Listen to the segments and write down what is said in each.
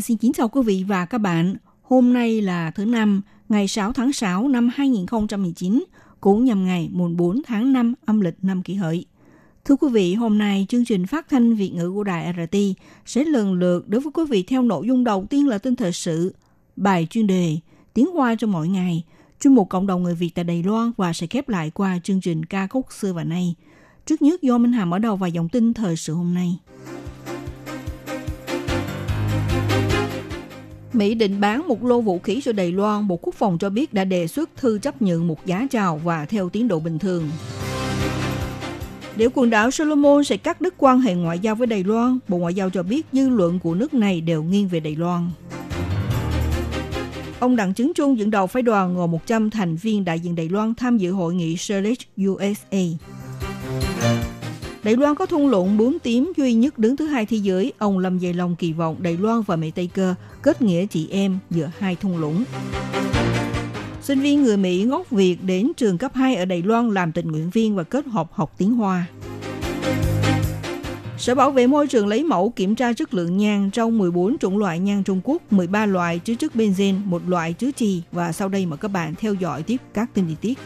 Xin kính chào quý vị và các bạn. Hôm nay là thứ năm, ngày 6 tháng 6 năm 2019, cũng nhằm ngày mùng 4 tháng 5 âm lịch năm kỷ hợi. Thưa quý vị, hôm nay chương trình phát thanh Việt ngữ của Đài RT sẽ lần lượt đối với quý vị theo nội dung đầu tiên là tin thời sự, bài chuyên đề, tiếng hoa cho mỗi ngày, chuyên mục cộng đồng người Việt tại Đài Loan và sẽ khép lại qua chương trình ca khúc xưa và nay. Trước nhất do Minh Hà mở đầu và dòng tin thời sự hôm nay. Mỹ định bán một lô vũ khí cho Đài Loan, Bộ Quốc phòng cho biết đã đề xuất thư chấp nhận một giá chào và theo tiến độ bình thường. Nếu quần đảo Solomon sẽ cắt đứt quan hệ ngoại giao với Đài Loan, Bộ Ngoại giao cho biết dư luận của nước này đều nghiêng về Đài Loan. Ông Đặng Chứng Trung dẫn đầu phái đoàn gồm 100 thành viên đại diện Đài Loan tham dự hội nghị Sherlich USA. Đài Loan có thung lũng bướm tím duy nhất đứng thứ hai thế giới. Ông Lâm Dày Long kỳ vọng Đài Loan và Mỹ Tây Cơ kết nghĩa chị em giữa hai thung lũng. Sinh viên người Mỹ gốc Việt đến trường cấp 2 ở Đài Loan làm tình nguyện viên và kết hợp học tiếng Hoa. Sở Bảo vệ môi trường lấy mẫu kiểm tra chất lượng nhang trong 14 chủng loại nhang Trung Quốc, 13 loại chứa chất benzene, một loại chứa trì và sau đây mời các bạn theo dõi tiếp các tin chi tiết.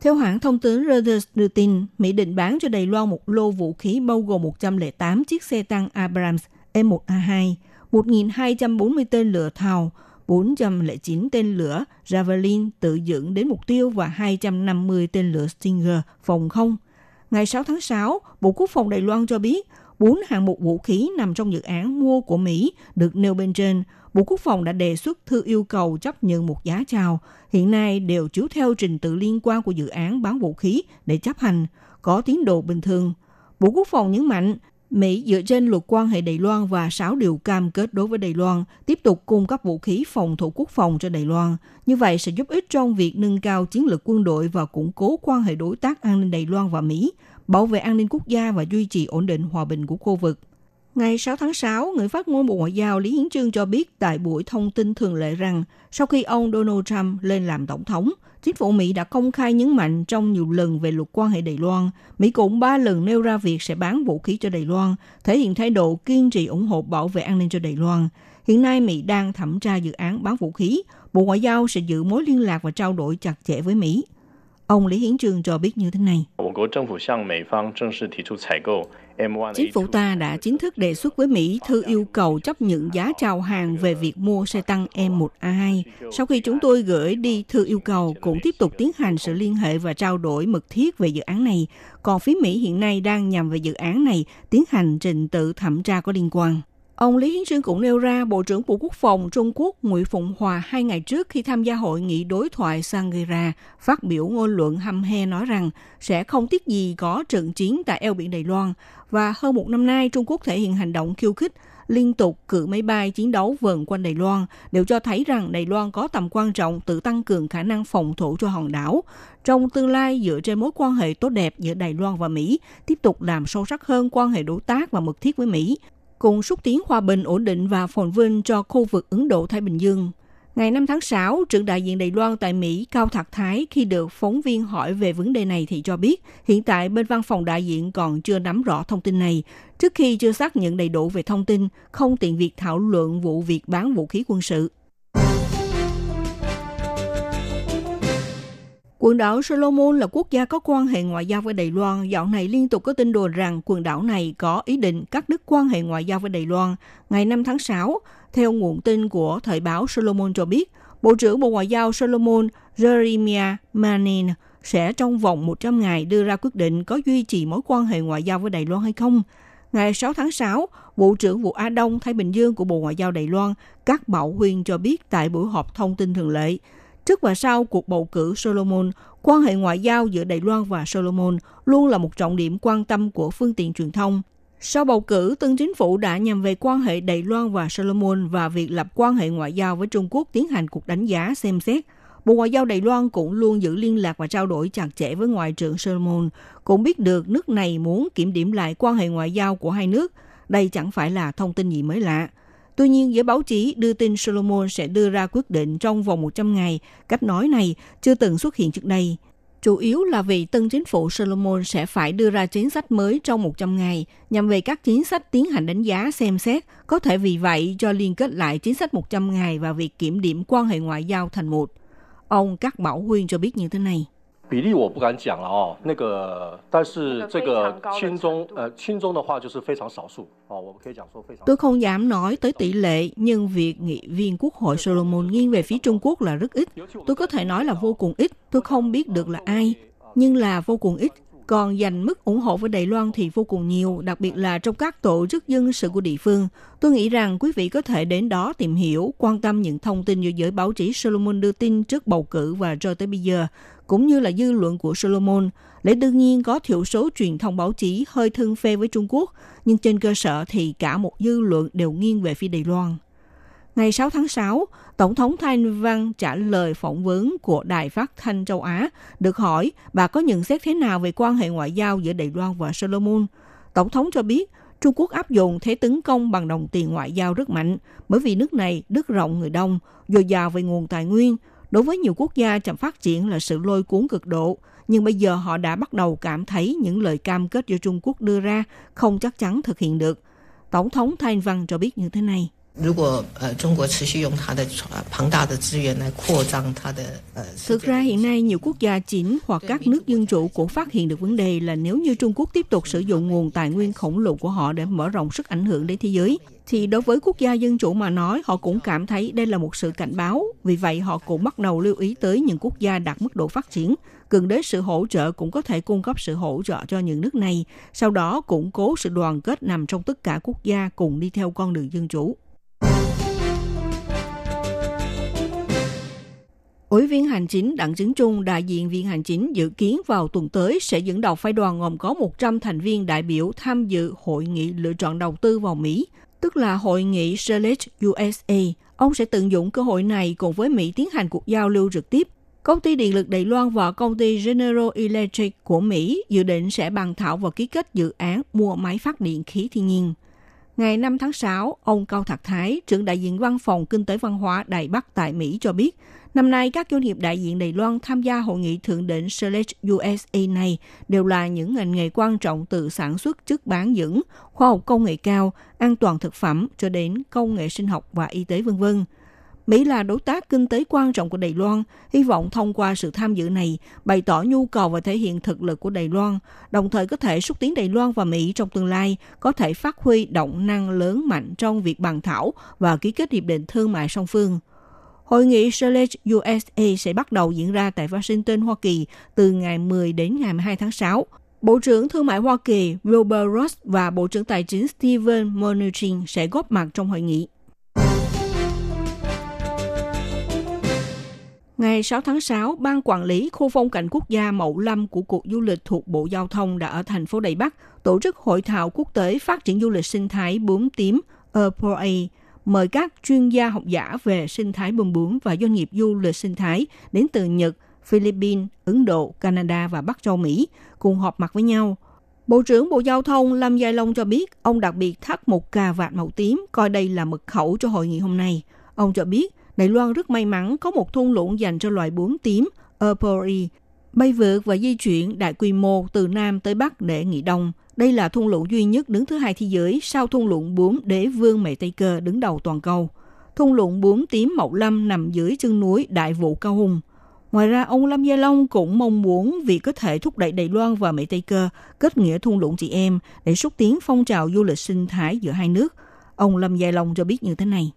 Theo hãng thông tấn Reuters đưa tin, Mỹ định bán cho Đài Loan một lô vũ khí bao gồm 108 chiếc xe tăng Abrams M1A2, 1.240 tên lửa thao, 409 tên lửa Javelin tự dựng đến mục tiêu và 250 tên lửa Stinger phòng không. Ngày 6 tháng 6, Bộ Quốc phòng Đài Loan cho biết bốn hạng mục vũ khí nằm trong dự án mua của Mỹ được nêu bên trên. Bộ Quốc phòng đã đề xuất thư yêu cầu chấp nhận một giá chào. Hiện nay đều chiếu theo trình tự liên quan của dự án bán vũ khí để chấp hành, có tiến độ bình thường. Bộ Quốc phòng nhấn mạnh Mỹ dựa trên luật quan hệ Đài Loan và 6 điều cam kết đối với Đài Loan, tiếp tục cung cấp vũ khí phòng thủ quốc phòng cho Đài Loan. Như vậy sẽ giúp ích trong việc nâng cao chiến lược quân đội và củng cố quan hệ đối tác an ninh Đài Loan và Mỹ, bảo vệ an ninh quốc gia và duy trì ổn định hòa bình của khu vực. Ngày 6 tháng 6, người phát ngôn Bộ Ngoại giao Lý Hiến Trương cho biết tại buổi thông tin thường lệ rằng sau khi ông Donald Trump lên làm tổng thống, chính phủ Mỹ đã công khai nhấn mạnh trong nhiều lần về luật quan hệ Đài Loan. Mỹ cũng ba lần nêu ra việc sẽ bán vũ khí cho Đài Loan, thể hiện thái độ kiên trì ủng hộ bảo vệ an ninh cho Đài Loan. Hiện nay Mỹ đang thẩm tra dự án bán vũ khí. Bộ Ngoại giao sẽ giữ mối liên lạc và trao đổi chặt chẽ với Mỹ. Ông Lý Hiến Trường cho biết như thế này. Chính phủ ta đã chính thức đề xuất với Mỹ thư yêu cầu chấp nhận giá chào hàng về việc mua xe tăng M1A2. Sau khi chúng tôi gửi đi thư yêu cầu, cũng tiếp tục tiến hành sự liên hệ và trao đổi mật thiết về dự án này. Còn phía Mỹ hiện nay đang nhằm về dự án này tiến hành trình tự thẩm tra có liên quan. Ông Lý Hiến Trương cũng nêu ra Bộ trưởng Bộ Quốc phòng Trung Quốc Nguyễn Phụng Hòa hai ngày trước khi tham gia hội nghị đối thoại Sangira phát biểu ngôn luận hăm he nói rằng sẽ không tiếc gì có trận chiến tại eo biển Đài Loan và hơn một năm nay Trung Quốc thể hiện hành động khiêu khích liên tục cử máy bay chiến đấu vần quanh Đài Loan đều cho thấy rằng Đài Loan có tầm quan trọng tự tăng cường khả năng phòng thủ cho hòn đảo. Trong tương lai dựa trên mối quan hệ tốt đẹp giữa Đài Loan và Mỹ, tiếp tục làm sâu sắc hơn quan hệ đối tác và mật thiết với Mỹ, cùng xúc tiến hòa bình ổn định và phồn vinh cho khu vực Ấn Độ-Thái Bình Dương. Ngày 5 tháng 6, trưởng đại diện Đài Loan tại Mỹ Cao Thạc Thái khi được phóng viên hỏi về vấn đề này thì cho biết hiện tại bên văn phòng đại diện còn chưa nắm rõ thông tin này. Trước khi chưa xác nhận đầy đủ về thông tin, không tiện việc thảo luận vụ việc bán vũ khí quân sự. Quần đảo Solomon là quốc gia có quan hệ ngoại giao với Đài Loan. Dạo này liên tục có tin đồn rằng quần đảo này có ý định cắt đứt quan hệ ngoại giao với Đài Loan. Ngày 5 tháng 6, theo nguồn tin của thời báo Solomon cho biết, Bộ trưởng Bộ Ngoại giao Solomon Jeremiah Manin sẽ trong vòng 100 ngày đưa ra quyết định có duy trì mối quan hệ ngoại giao với Đài Loan hay không. Ngày 6 tháng 6, Bộ trưởng Vụ Á Đông Thái Bình Dương của Bộ Ngoại giao Đài Loan Các Bảo Huyên cho biết tại buổi họp thông tin thường lệ, Trước và sau cuộc bầu cử Solomon, quan hệ ngoại giao giữa Đài Loan và Solomon luôn là một trọng điểm quan tâm của phương tiện truyền thông. Sau bầu cử, tân chính phủ đã nhằm về quan hệ Đài Loan và Solomon và việc lập quan hệ ngoại giao với Trung Quốc tiến hành cuộc đánh giá xem xét. Bộ Ngoại giao Đài Loan cũng luôn giữ liên lạc và trao đổi chặt chẽ với Ngoại trưởng Solomon, cũng biết được nước này muốn kiểm điểm lại quan hệ ngoại giao của hai nước. Đây chẳng phải là thông tin gì mới lạ. Tuy nhiên, giới báo chí đưa tin Solomon sẽ đưa ra quyết định trong vòng 100 ngày. Cách nói này chưa từng xuất hiện trước đây. Chủ yếu là vì tân chính phủ Solomon sẽ phải đưa ra chính sách mới trong 100 ngày nhằm về các chính sách tiến hành đánh giá xem xét. Có thể vì vậy cho liên kết lại chính sách 100 ngày và việc kiểm điểm quan hệ ngoại giao thành một. Ông Các Bảo Huyên cho biết như thế này. 比例我不敢讲了哦，那个但是这个亲中呃亲中的话就是非常少数哦，我们可以讲说非常。Tôi không dám nói tới tỷ lệ, nhưng việc nghị viên Quốc hội Solomon nghiêng về phía Trung Quốc là rất ít. Tôi có thể nói là vô cùng ít. Tôi không biết được là ai, nhưng là vô cùng ít. Còn dành mức ủng hộ với Đài Loan thì vô cùng nhiều, đặc biệt là trong các tổ chức dân sự của địa phương. Tôi nghĩ rằng quý vị có thể đến đó tìm hiểu, quan tâm những thông tin do giới báo chí Solomon đưa tin trước bầu cử và cho tới bây giờ, cũng như là dư luận của Solomon. Lẽ đương nhiên có thiểu số truyền thông báo chí hơi thương phê với Trung Quốc, nhưng trên cơ sở thì cả một dư luận đều nghiêng về phía Đài Loan. Ngày 6 tháng 6, Tổng thống Thanh Văn trả lời phỏng vấn của Đài Phát thanh châu Á, được hỏi bà có nhận xét thế nào về quan hệ ngoại giao giữa Đài Loan và Solomon. Tổng thống cho biết Trung Quốc áp dụng thế tấn công bằng đồng tiền ngoại giao rất mạnh, bởi vì nước này đất rộng người đông, dồi dào về nguồn tài nguyên. Đối với nhiều quốc gia chậm phát triển là sự lôi cuốn cực độ, nhưng bây giờ họ đã bắt đầu cảm thấy những lời cam kết do Trung Quốc đưa ra không chắc chắn thực hiện được. Tổng thống Thanh Văn cho biết như thế này. 如果呃中国持续用它的呃庞大的资源来扩张它的呃， Thực ra hiện nay nhiều quốc gia chính hoặc các nước dân chủ cũng phát hiện được vấn đề là nếu như Trung Quốc tiếp tục sử dụng nguồn tài nguyên khổng lồ của họ để mở rộng sức ảnh hưởng đến thế giới, thì đối với quốc gia dân chủ mà nói, họ cũng cảm thấy đây là một sự cảnh báo. Vì vậy, họ cũng bắt đầu lưu ý tới những quốc gia đạt mức độ phát triển. Cần đến sự hỗ trợ cũng có thể cung cấp sự hỗ trợ cho những nước này, sau đó củng cố sự đoàn kết nằm trong tất cả quốc gia cùng đi theo con đường dân chủ. Ủy viên hành chính Đặng Chứng Trung, đại diện Viện Hành chính dự kiến vào tuần tới sẽ dẫn đầu phái đoàn gồm có 100 thành viên đại biểu tham dự hội nghị lựa chọn đầu tư vào Mỹ, tức là hội nghị Select USA. Ông sẽ tận dụng cơ hội này cùng với Mỹ tiến hành cuộc giao lưu trực tiếp. Công ty điện lực Đài Loan và công ty General Electric của Mỹ dự định sẽ bàn thảo và ký kết dự án mua máy phát điện khí thiên nhiên. Ngày 5 tháng 6, ông Cao Thạc Thái, trưởng đại diện văn phòng kinh tế văn hóa Đài Bắc tại Mỹ cho biết, năm nay các doanh nghiệp đại diện Đài Loan tham gia hội nghị thượng đỉnh Select USA này đều là những ngành nghề quan trọng từ sản xuất chất bán dẫn, khoa học công nghệ cao, an toàn thực phẩm cho đến công nghệ sinh học và y tế v.v. Mỹ là đối tác kinh tế quan trọng của Đài Loan, hy vọng thông qua sự tham dự này bày tỏ nhu cầu và thể hiện thực lực của Đài Loan, đồng thời có thể xúc tiến Đài Loan và Mỹ trong tương lai có thể phát huy động năng lớn mạnh trong việc bàn thảo và ký kết hiệp định thương mại song phương. Hội nghị Select USA sẽ bắt đầu diễn ra tại Washington, Hoa Kỳ từ ngày 10 đến ngày 12 tháng 6. Bộ trưởng Thương mại Hoa Kỳ Wilbur Ross và Bộ trưởng Tài chính Steven Mnuchin sẽ góp mặt trong hội nghị. Ngày 6 tháng 6, Ban Quản lý Khu phong cảnh quốc gia Mậu Lâm của Cục Du lịch thuộc Bộ Giao thông đã ở thành phố Đài Bắc tổ chức hội thảo quốc tế phát triển du lịch sinh thái bướm tím APA, mời các chuyên gia học giả về sinh thái bướm bướm và doanh nghiệp du lịch sinh thái đến từ Nhật, Philippines, Ấn Độ, Canada và Bắc châu Mỹ cùng họp mặt với nhau. Bộ trưởng Bộ Giao thông Lâm Giai Long cho biết ông đặc biệt thắt một cà vạt màu tím coi đây là mật khẩu cho hội nghị hôm nay. Ông cho biết Đài Loan rất may mắn có một thung lũng dành cho loài bướm tím, Erpori, bay vượt và di chuyển đại quy mô từ Nam tới Bắc để nghỉ đông. Đây là thung lũng duy nhất đứng thứ hai thế giới sau thung lũng bướm đế vương Mẹ Tây Cơ đứng đầu toàn cầu. Thung lũng bướm tím Mậu Lâm nằm dưới chân núi Đại Vũ Cao Hùng. Ngoài ra, ông Lâm Gia Long cũng mong muốn vì có thể thúc đẩy Đài Loan và Mỹ Tây Cơ kết nghĩa thung lũng chị em để xúc tiến phong trào du lịch sinh thái giữa hai nước. Ông Lâm dài Long cho biết như thế này.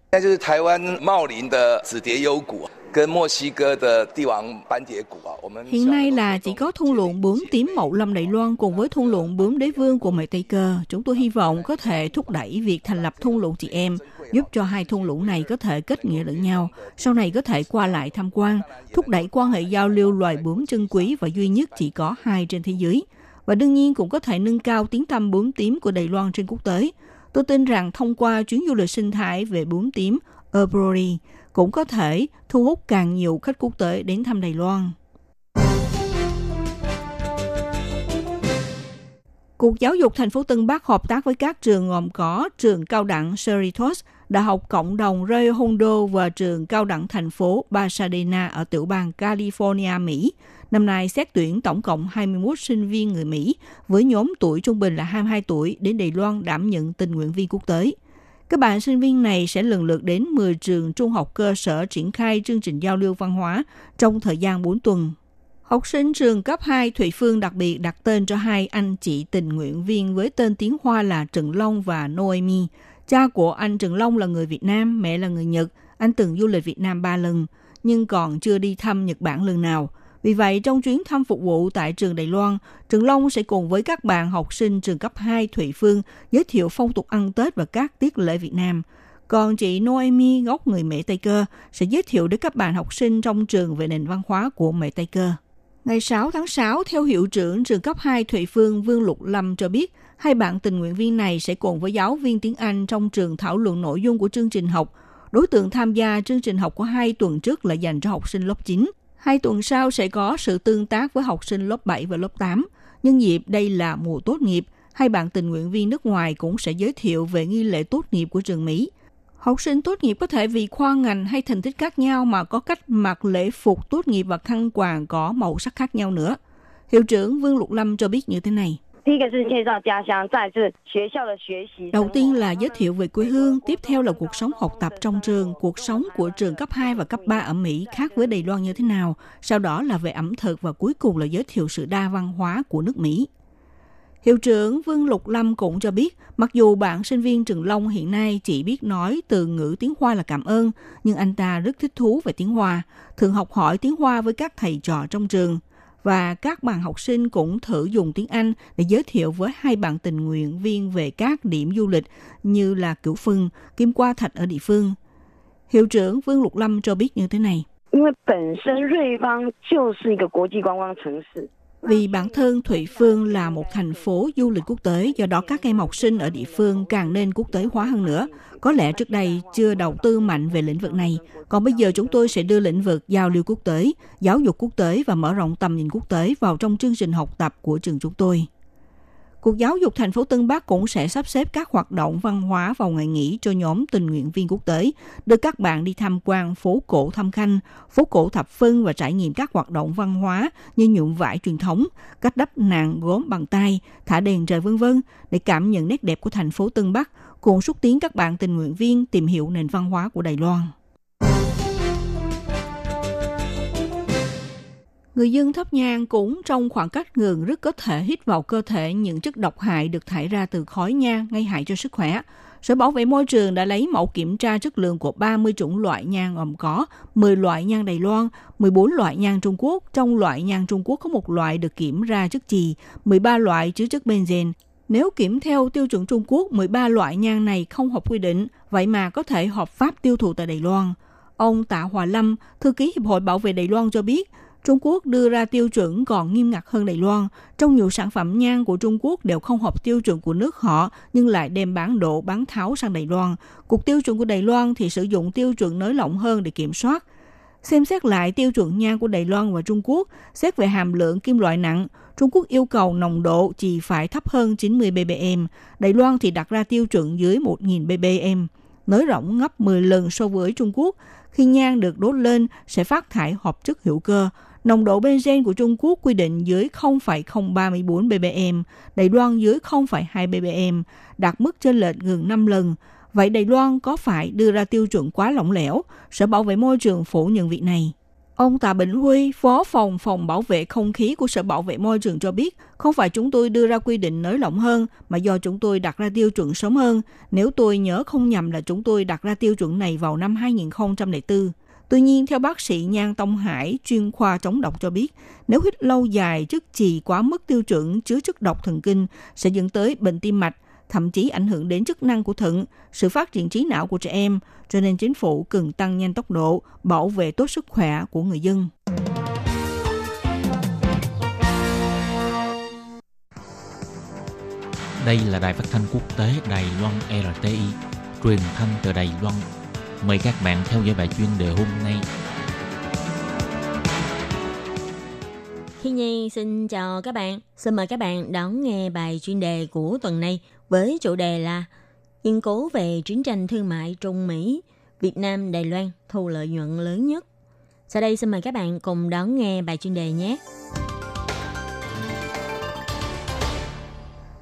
Hiện nay là chỉ có thung lũng bướm tím Mậu Lâm Đài Loan cùng với thung lũng bướm đế vương của Mỹ Tây Cơ. Chúng tôi hy vọng có thể thúc đẩy việc thành lập thung lũng chị em, giúp cho hai thung lũng này có thể kết nghĩa lẫn nhau, sau này có thể qua lại tham quan, thúc đẩy quan hệ giao lưu loài bướm chân quý và duy nhất chỉ có hai trên thế giới. Và đương nhiên cũng có thể nâng cao tiếng tăm bướm tím của Đài Loan trên quốc tế. Tôi tin rằng thông qua chuyến du lịch sinh thái về bướm tím Erbori cũng có thể thu hút càng nhiều khách quốc tế đến thăm Đài Loan. Cục Giáo dục thành phố Tân Bắc hợp tác với các trường gồm có trường cao đẳng Seritos. Đại học Cộng đồng Ray Hondo và trường cao đẳng thành phố Pasadena ở tiểu bang California, Mỹ. Năm nay xét tuyển tổng cộng 21 sinh viên người Mỹ với nhóm tuổi trung bình là 22 tuổi đến Đài Loan đảm nhận tình nguyện viên quốc tế. Các bạn sinh viên này sẽ lần lượt đến 10 trường trung học cơ sở triển khai chương trình giao lưu văn hóa trong thời gian 4 tuần. Học sinh trường cấp 2 Thụy Phương đặc biệt đặt tên cho hai anh chị tình nguyện viên với tên tiếng Hoa là Trần Long và Noemi. Cha của anh Trần Long là người Việt Nam, mẹ là người Nhật. Anh từng du lịch Việt Nam 3 lần, nhưng còn chưa đi thăm Nhật Bản lần nào – vì vậy, trong chuyến thăm phục vụ tại trường Đài Loan, Trần Long sẽ cùng với các bạn học sinh trường cấp 2 Thụy Phương giới thiệu phong tục ăn Tết và các tiết lễ Việt Nam. Còn chị Noemi gốc người Mỹ Tây Cơ sẽ giới thiệu đến các bạn học sinh trong trường về nền văn hóa của Mỹ Tây Cơ. Ngày 6 tháng 6, theo hiệu trưởng trường cấp 2 Thụy Phương Vương Lục Lâm cho biết, hai bạn tình nguyện viên này sẽ cùng với giáo viên tiếng Anh trong trường thảo luận nội dung của chương trình học. Đối tượng tham gia chương trình học của hai tuần trước là dành cho học sinh lớp 9. Hai tuần sau sẽ có sự tương tác với học sinh lớp 7 và lớp 8. Nhân dịp đây là mùa tốt nghiệp, hai bạn tình nguyện viên nước ngoài cũng sẽ giới thiệu về nghi lễ tốt nghiệp của trường Mỹ. Học sinh tốt nghiệp có thể vì khoa ngành hay thành tích khác nhau mà có cách mặc lễ phục tốt nghiệp và khăn quàng có màu sắc khác nhau nữa. Hiệu trưởng Vương Lục Lâm cho biết như thế này. Đầu tiên là giới thiệu về quê hương, tiếp theo là cuộc sống học tập trong trường, cuộc sống của trường cấp 2 và cấp 3 ở Mỹ khác với Đài Loan như thế nào, sau đó là về ẩm thực và cuối cùng là giới thiệu sự đa văn hóa của nước Mỹ. Hiệu trưởng Vương Lục Lâm cũng cho biết, mặc dù bạn sinh viên Trường Long hiện nay chỉ biết nói từ ngữ tiếng Hoa là cảm ơn, nhưng anh ta rất thích thú về tiếng Hoa, thường học hỏi tiếng Hoa với các thầy trò trong trường – và các bạn học sinh cũng thử dùng tiếng Anh để giới thiệu với hai bạn tình nguyện viên về các điểm du lịch như là Cửu Phân, Kim Qua Thạch ở địa phương. Hiệu trưởng Vương Lục Lâm cho biết như thế này. 因为本身瑞芳就是一个国际观光城市 ，vì bản thân Thụy Phương là một thành phố du lịch quốc tế, do đó các em học sinh ở địa phương càng nên quốc tế hóa hơn nữa. Có lẽ trước đây chưa đầu tư mạnh về lĩnh vực này, còn bây giờ chúng tôi sẽ đưa lĩnh vực giao lưu quốc tế, giáo dục quốc tế và mở rộng tầm nhìn quốc tế vào trong chương trình học tập của trường chúng tôi. Cục Giáo dục thành phố Tân Bắc cũng sẽ sắp xếp các hoạt động văn hóa vào ngày nghỉ cho nhóm tình nguyện viên quốc tế, đưa các bạn đi tham quan phố cổ Thâm Khanh, phố cổ Thập Phân và trải nghiệm các hoạt động văn hóa như nhuộm vải truyền thống, cách đắp nạn gốm bằng tay, thả đèn trời vân vân để cảm nhận nét đẹp của thành phố Tân Bắc, cùng xúc tiến các bạn tình nguyện viên tìm hiểu nền văn hóa của Đài Loan. Người dân thấp nhang cũng trong khoảng cách gần rất có thể hít vào cơ thể những chất độc hại được thải ra từ khói nhang gây hại cho sức khỏe. Sở Bảo vệ môi trường đã lấy mẫu kiểm tra chất lượng của 30 chủng loại nhang gồm có 10 loại nhang Đài Loan, 14 loại nhang Trung Quốc. Trong loại nhang Trung Quốc có một loại được kiểm ra chất chì, 13 loại chứa chất benzen. Nếu kiểm theo tiêu chuẩn Trung Quốc, 13 loại nhang này không hợp quy định, vậy mà có thể hợp pháp tiêu thụ tại Đài Loan. Ông Tạ Hòa Lâm, thư ký Hiệp hội Bảo vệ Đài Loan cho biết, Trung Quốc đưa ra tiêu chuẩn còn nghiêm ngặt hơn Đài Loan. Trong nhiều sản phẩm nhang của Trung Quốc đều không hợp tiêu chuẩn của nước họ nhưng lại đem bán độ bán tháo sang Đài Loan. Cục tiêu chuẩn của Đài Loan thì sử dụng tiêu chuẩn nới lỏng hơn để kiểm soát. Xem xét lại tiêu chuẩn nhang của Đài Loan và Trung Quốc, xét về hàm lượng kim loại nặng, Trung Quốc yêu cầu nồng độ chỉ phải thấp hơn 90 ppm, Đài Loan thì đặt ra tiêu chuẩn dưới 1.000 ppm, nới rộng gấp 10 lần so với Trung Quốc. Khi nhang được đốt lên sẽ phát thải hợp chất hữu cơ, Nồng độ benzen của Trung Quốc quy định dưới 0,034 ppm, Đài Loan dưới 0,2 ppm, đạt mức trên lệch gần 5 lần. Vậy Đài Loan có phải đưa ra tiêu chuẩn quá lỏng lẻo? Sở Bảo vệ Môi trường phủ nhận việc này. Ông Tạ Bình Huy, Phó phòng phòng bảo vệ không khí của Sở Bảo vệ Môi trường cho biết, không phải chúng tôi đưa ra quy định nới lỏng hơn, mà do chúng tôi đặt ra tiêu chuẩn sớm hơn. Nếu tôi nhớ không nhầm là chúng tôi đặt ra tiêu chuẩn này vào năm 2004. Tuy nhiên, theo bác sĩ Nhan Tông Hải, chuyên khoa chống độc cho biết, nếu hít lâu dài chất trì quá mức tiêu chuẩn chứa chất độc thần kinh sẽ dẫn tới bệnh tim mạch, thậm chí ảnh hưởng đến chức năng của thận, sự phát triển trí não của trẻ em, cho nên chính phủ cần tăng nhanh tốc độ, bảo vệ tốt sức khỏe của người dân. Đây là đài phát thanh quốc tế Đài Loan RTI, truyền thanh từ Đài Loan. Mời các bạn theo dõi bài chuyên đề hôm nay. Khi Nhi xin chào các bạn. Xin mời các bạn đón nghe bài chuyên đề của tuần này với chủ đề là Nghiên cứu về chiến tranh thương mại Trung Mỹ, Việt Nam, Đài Loan thu lợi nhuận lớn nhất. Sau đây xin mời các bạn cùng đón nghe bài chuyên đề nhé.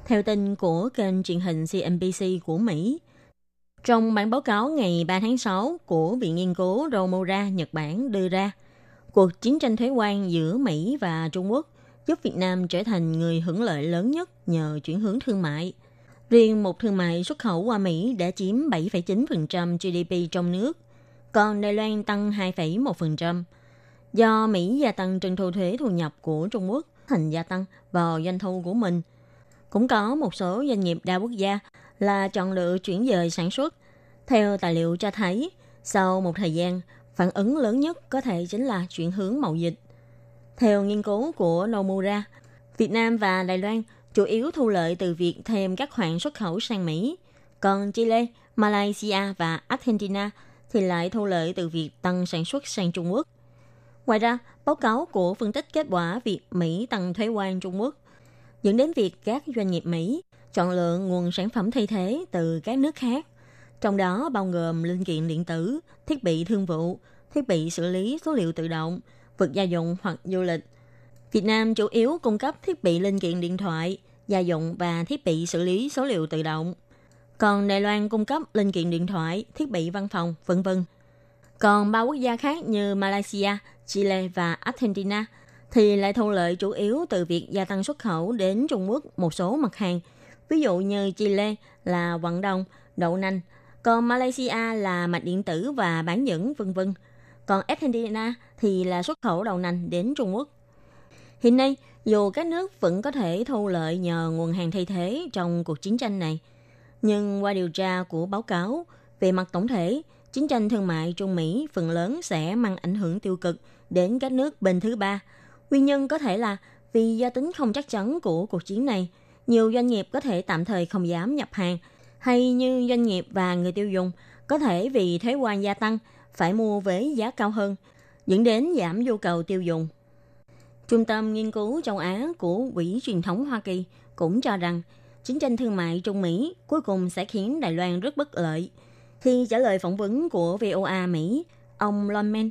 Theo tin của kênh truyền hình CNBC của Mỹ, trong bản báo cáo ngày 3 tháng 6 của Viện Nghiên cứu Romura Nhật Bản đưa ra, cuộc chiến tranh thuế quan giữa Mỹ và Trung Quốc giúp Việt Nam trở thành người hưởng lợi lớn nhất nhờ chuyển hướng thương mại. Riêng một thương mại xuất khẩu qua Mỹ đã chiếm 7,9% GDP trong nước, còn Đài Loan tăng 2,1%. Do Mỹ gia tăng trần thu thuế thu nhập của Trung Quốc thành gia tăng vào doanh thu của mình. Cũng có một số doanh nghiệp đa quốc gia là chọn lựa chuyển dời sản xuất. Theo tài liệu cho thấy, sau một thời gian, phản ứng lớn nhất có thể chính là chuyển hướng mậu dịch. Theo nghiên cứu của Nomura, Việt Nam và Đài Loan chủ yếu thu lợi từ việc thêm các khoản xuất khẩu sang Mỹ. Còn Chile, Malaysia và Argentina thì lại thu lợi từ việc tăng sản xuất sang Trung Quốc. Ngoài ra, báo cáo của phân tích kết quả việc Mỹ tăng thuế quan Trung Quốc dẫn đến việc các doanh nghiệp Mỹ chọn lựa nguồn sản phẩm thay thế từ các nước khác, trong đó bao gồm linh kiện điện tử, thiết bị thương vụ, thiết bị xử lý số liệu tự động, vật gia dụng hoặc du lịch. Việt Nam chủ yếu cung cấp thiết bị linh kiện điện thoại, gia dụng và thiết bị xử lý số liệu tự động. Còn Đài Loan cung cấp linh kiện điện thoại, thiết bị văn phòng, vân vân. Còn ba quốc gia khác như Malaysia, Chile và Argentina thì lại thu lợi chủ yếu từ việc gia tăng xuất khẩu đến Trung Quốc một số mặt hàng. Ví dụ như Chile là vận đồng, đậu nành, còn Malaysia là mạch điện tử và bán dẫn vân vân. Còn Argentina thì là xuất khẩu đậu nành đến Trung Quốc. Hiện nay, dù các nước vẫn có thể thu lợi nhờ nguồn hàng thay thế trong cuộc chiến tranh này, nhưng qua điều tra của báo cáo, về mặt tổng thể, chiến tranh thương mại Trung Mỹ phần lớn sẽ mang ảnh hưởng tiêu cực đến các nước bên thứ ba. Nguyên nhân có thể là vì do tính không chắc chắn của cuộc chiến này, nhiều doanh nghiệp có thể tạm thời không dám nhập hàng, hay như doanh nghiệp và người tiêu dùng có thể vì thuế quan gia tăng phải mua với giá cao hơn, dẫn đến giảm nhu cầu tiêu dùng. Trung tâm Nghiên cứu châu Á của Quỹ truyền thống Hoa Kỳ cũng cho rằng chiến tranh thương mại Trung Mỹ cuối cùng sẽ khiến Đài Loan rất bất lợi. Khi trả lời phỏng vấn của VOA Mỹ, ông Loman,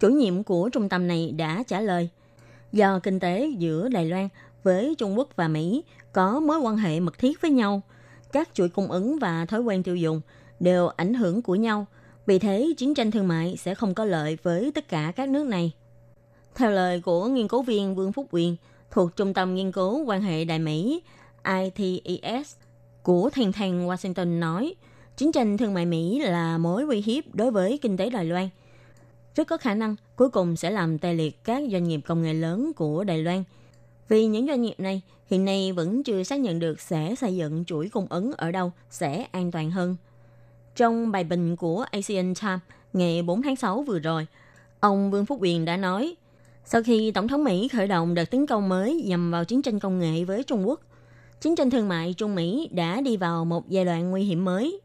chủ nhiệm của trung tâm này đã trả lời do kinh tế giữa Đài Loan với Trung Quốc và Mỹ có mối quan hệ mật thiết với nhau, các chuỗi cung ứng và thói quen tiêu dùng đều ảnh hưởng của nhau. Vì thế, chiến tranh thương mại sẽ không có lợi với tất cả các nước này. Theo lời của nghiên cứu viên Vương Phúc Quyền thuộc Trung tâm Nghiên cứu quan hệ Đại Mỹ ITES của Thành thành Washington nói, chiến tranh thương mại Mỹ là mối uy hiếp đối với kinh tế Đài Loan. Rất có khả năng cuối cùng sẽ làm tê liệt các doanh nghiệp công nghệ lớn của Đài Loan. Vì những doanh nghiệp này hiện nay vẫn chưa xác nhận được sẽ xây dựng chuỗi cung ứng ở đâu sẽ an toàn hơn. Trong bài bình của Asian Times ngày 4 tháng 6 vừa rồi, ông Vương Phúc Quyền đã nói sau khi Tổng thống Mỹ khởi động đợt tấn công mới nhằm vào chiến tranh công nghệ với Trung Quốc, chiến tranh thương mại Trung Mỹ đã đi vào một giai đoạn nguy hiểm mới.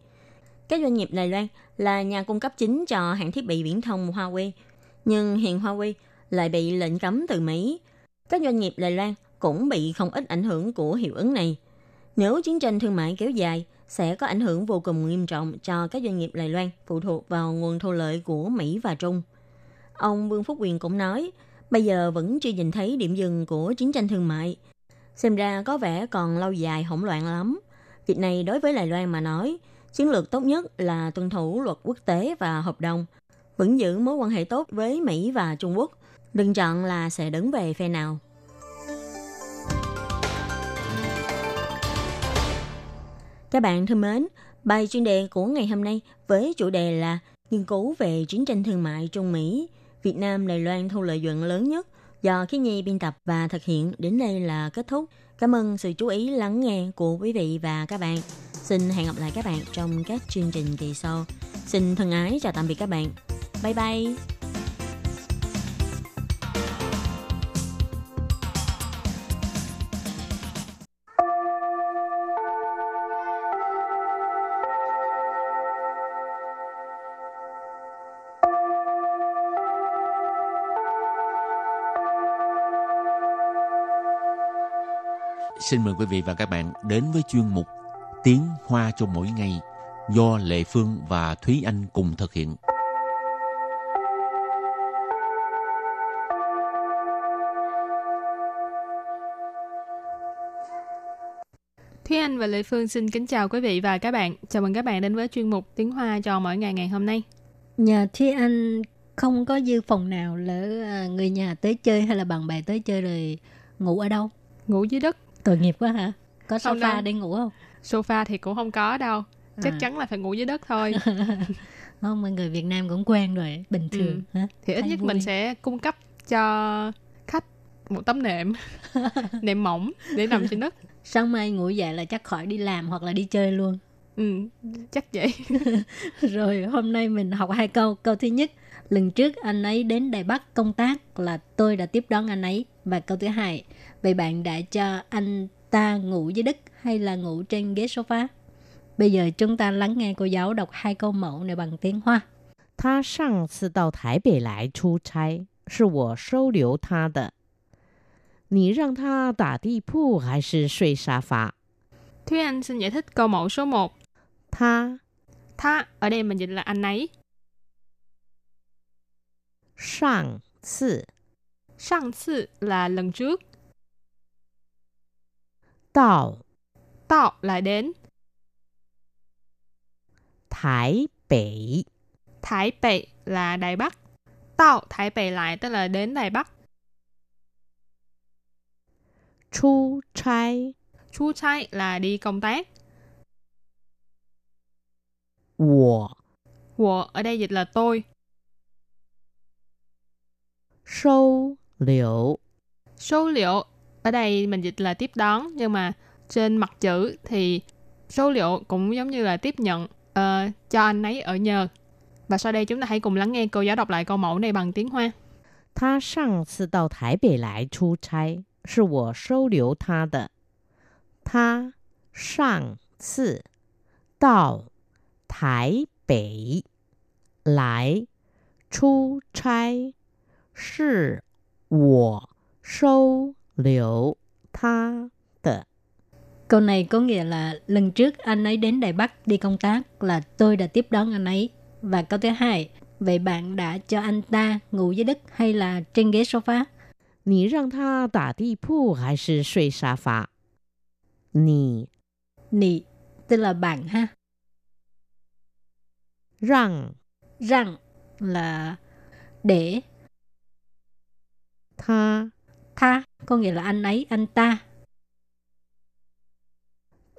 Các doanh nghiệp Đài Loan là nhà cung cấp chính cho hãng thiết bị viễn thông Huawei, nhưng hiện Huawei lại bị lệnh cấm từ Mỹ. Các doanh nghiệp Đài Loan cũng bị không ít ảnh hưởng của hiệu ứng này. Nếu chiến tranh thương mại kéo dài, sẽ có ảnh hưởng vô cùng nghiêm trọng cho các doanh nghiệp Đài Loan phụ thuộc vào nguồn thu lợi của Mỹ và Trung. Ông Vương Phúc Quyền cũng nói, Bây giờ vẫn chưa nhìn thấy điểm dừng của chiến tranh thương mại. Xem ra có vẻ còn lâu dài hỗn loạn lắm. Việc này đối với Đài Loan mà nói, chiến lược tốt nhất là tuân thủ luật quốc tế và hợp đồng, vẫn giữ mối quan hệ tốt với Mỹ và Trung Quốc. Đừng chọn là sẽ đứng về phe nào. Các bạn thân mến, bài chuyên đề của ngày hôm nay với chủ đề là Nghiên cứu về chiến tranh thương mại Trung Mỹ, Việt Nam Đài Loan thu lợi nhuận lớn nhất do khi nhi biên tập và thực hiện đến đây là kết thúc. Cảm ơn sự chú ý lắng nghe của quý vị và các bạn. Xin hẹn gặp lại các bạn trong các chương trình kỳ sau. Xin thân ái chào tạm biệt các bạn. Bye bye. Xin mời quý vị và các bạn đến với chuyên mục Tiếng Hoa cho mỗi ngày do Lệ Phương và Thúy Anh cùng thực hiện. Thúy Anh và Lệ Phương xin kính chào quý vị và các bạn. Chào mừng các bạn đến với chuyên mục Tiếng Hoa cho mỗi ngày ngày hôm nay. Nhà Thúy Anh không có dư phòng nào lỡ à, người nhà tới chơi hay là bạn bè tới chơi rồi ngủ ở đâu? Ngủ dưới đất. Tội nghiệp quá hả? Có Không sofa đâu. để ngủ không? Sofa thì cũng không có đâu. Chắc À. chắn là phải ngủ dưới đất thôi. Không, mọi người Việt Nam cũng quen rồi, bình thường. Hả? Thì ít Thấy nhất vui. mình sẽ cung cấp cho khách một tấm nệm nệm mỏng để nằm trên đất. Sáng mai ngủ dậy là chắc khỏi đi làm hoặc là đi chơi luôn. Ừ, chắc vậy. Rồi hôm nay mình học hai câu. Câu thứ nhất, lần trước anh ấy đến Đài Bắc công tác là tôi đã tiếp đón anh ấy. Và câu thứ hai, vậy bạn đã cho anh ta ngủ dưới đất hay là ngủ trên ghế sofa? Bây giờ chúng ta lắng nghe cô giáo đọc hai câu mẫu này bằng tiếng Hoa. 他上次到台北来出差，是我收留他的。你让他打地铺还是睡沙发？ Thúy Anh xin giải thích câu mẫu số 1. 他 Tha, ở đây mình dịch là anh ấy. 上次 Sang次là lần trước. tạo tạo là đến. Thái Bể Thái Bể là Đài Bắc. Tạo Thái Bể lại tức là đến Đài Bắc. Chu trai. Chu trai là đi công tác. Wo Wo ở đây dịch là tôi. Sâu liệu. Sâu liệu ở đây mình dịch là tiếp đón nhưng mà trên mặt chữ thì số liệu cũng giống như là tiếp nhận ờ, cho anh ấy ở nhờ. Và sau đây chúng ta hãy cùng lắng nghe cô giáo đọc lại câu mẫu này bằng tiếng Hoa. 他上次到台北来出差，是我收留他的。他上次到台北来出差，是我收 留他的。 Câu này có nghĩa là lần trước anh ấy đến Đài Bắc đi công tác là tôi đã tiếp đón anh ấy. Và câu thứ hai, vậy bạn đã cho anh ta ngủ dưới đất hay là trên ghế sofa? 你让他打地铺还是睡沙发？你 Nì, tức là bạn ha. 让 Rằng là để 他 tha có nghĩa là anh ấy, anh ta.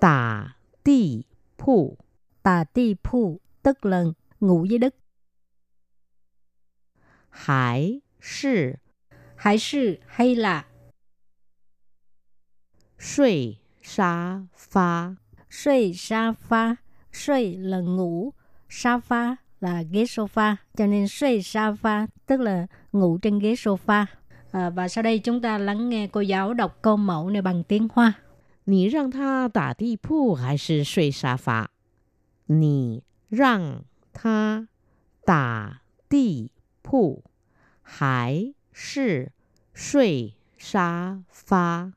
Tà ti phụ Tà ti phụ tức là ngủ dưới đất. Hải sư. Hải sư hay là Suy sa pha. Suy sa pha. Suy là ngủ. Sa pha là ghế sofa Cho nên suy sa pha tức là ngủ trên ghế sofa. À, và sau đây chúng ta lắng nghe cô giáo đọc câu mẫu này bằng tiếng Hoa. 你让他打地铺还是睡沙发？你让他打地铺还是睡沙发？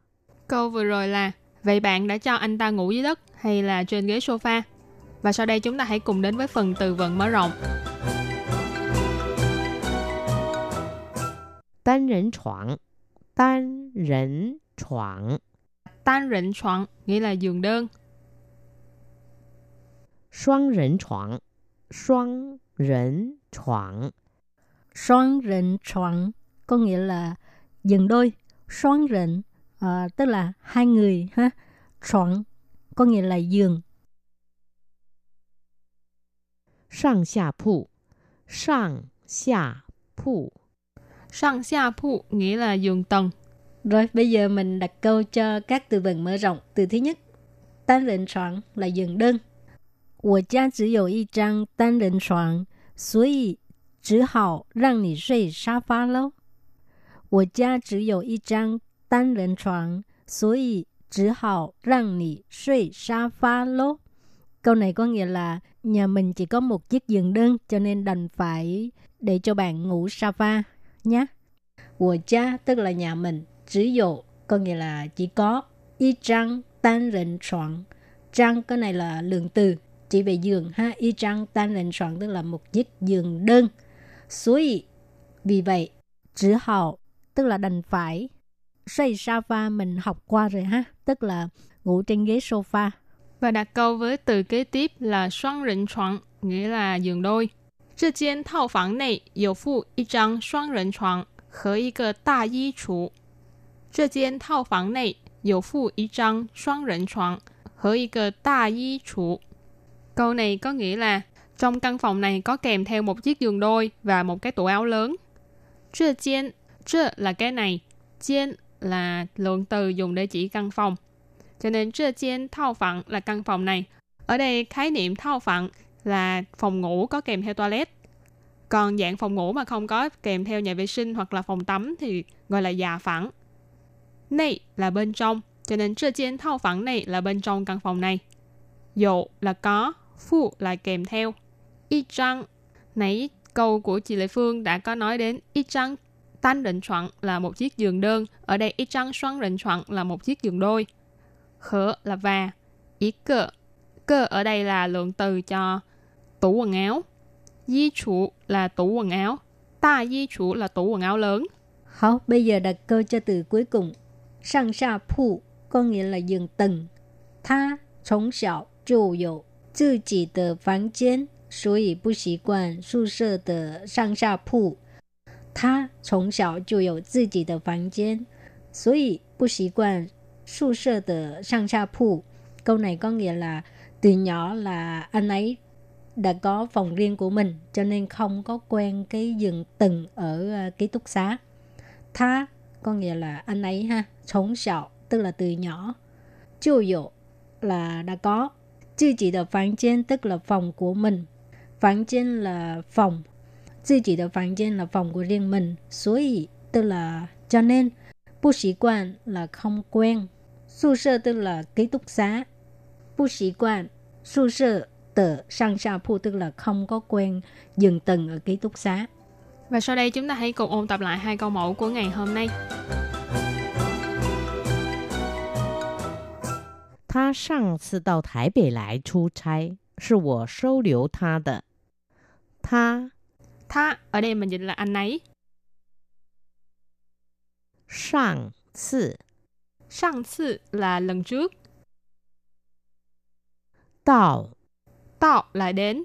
Câu vừa rồi là Vậy bạn đã cho anh ta ngủ dưới đất hay là trên ghế sofa? Và sau đây chúng ta hãy cùng đến với phần từ vựng mở rộng. 单人床，单人床， Tan rịnh chọn nghĩa là giường đơn. 双人床，双人床， Xoan rịnh choạng có nghĩa là giường đôi. Xoan rịnh à, tức là hai người ha. Choạng có nghĩa là giường. 上下铺， 上下铺 Sang xa phụ nghĩa là giường tầng. Rồi, bây giờ mình đặt câu cho các từ vựng mở rộng. Từ thứ nhất, tan rịnh床 là giường đơn. 我家只有一张单人床，所以只好让你睡沙发喽。我家只有一张单人床，所以只好让你睡沙发喽。Câu này có nghĩa là nhà mình chỉ có một chiếc giường đơn cho nên đành phải để cho bạn ngủ sofa nhé. Của cha tức là nhà mình, chỉ có, có nghĩa là chỉ có y trang tan rịnh soạn. Trang cái này là lượng từ, chỉ về giường ha. Y trang tan rịnh soạn tức là một chiếc giường đơn. Suy, vì vậy, chỉ hậu tức là đành phải. Xây sofa mình học qua rồi ha, tức là ngủ trên ghế sofa. Và đặt câu với từ kế tiếp là xoăn rịnh soạn, nghĩa là giường đôi. 这间套房内有附一张双人床和一个大衣橱。这间套房内有附一张双人床和一个大衣橱。Câu này có nghĩa là trong căn phòng này có kèm theo một chiếc giường đôi và một cái tủ áo lớn. 这间 Trơ là cái này, chiên là lượng từ dùng để chỉ căn phòng. Cho nên trơ chiên thao phẳng là căn phòng này. Ở đây khái niệm thao phẳng là phòng ngủ có kèm theo toilet. Còn dạng phòng ngủ mà không có kèm theo nhà vệ sinh hoặc là phòng tắm thì gọi là già phẳng. Này là bên trong, cho nên trên trên thao phẳng này là bên trong căn phòng này. Dụ là có, phụ là kèm theo. Y trang, nãy câu của chị Lệ Phương đã có nói đến y trang tan định chuẩn là một chiếc giường đơn, ở đây y trang xoăn định chuẩn là một chiếc giường đôi. Khở là và, ý cơ. Cơ ở đây là lượng từ cho tủ quần áo. Di chủ là tủ quần áo. Ta di chủ là tủ quần áo lớn. 好, bây giờ đặt câu cho từ cuối cùng. Sang xa phụ có nghĩa là giường tầng. Tha, chống xảo, trụ dụ, tự chỉ tờ phán chén, số ý bù xí quan, su sơ tờ sang xa phụ. Tha, chống xảo, trụ dụ, tự chỉ tờ phán chén, số ý bù xí quan, su sơ tờ sang xa phụ. Câu này có nghĩa là từ nhỏ là anh ấy đã có phòng riêng của mình cho nên không có quen cái giường từng ở ờ, ký túc xá. Tha có nghĩa là anh ấy ha, sống sọ tức là từ nhỏ. Chu dụ là đã có. Chư chỉ được phán trên tức là phòng của mình. Phán trên là phòng. Chư chỉ được phán trên là phòng của riêng mình. Suy tức là cho nên. Bù sĩ quan là không quen. Su sơ tức là ký túc xá. Bù sĩ quan, su sơ 的上下铺 tức là không có quen dừng tầng ở ký túc xá. Và sau đây chúng ta hãy cùng ôn tập lại hai câu mẫu của ngày hôm nay. 他上次到台北来出差，是我收留他的。他 Tha ở đây mình dịch là anh ấy. 上次 Sang次là lần trước. 到 tạo lại đến.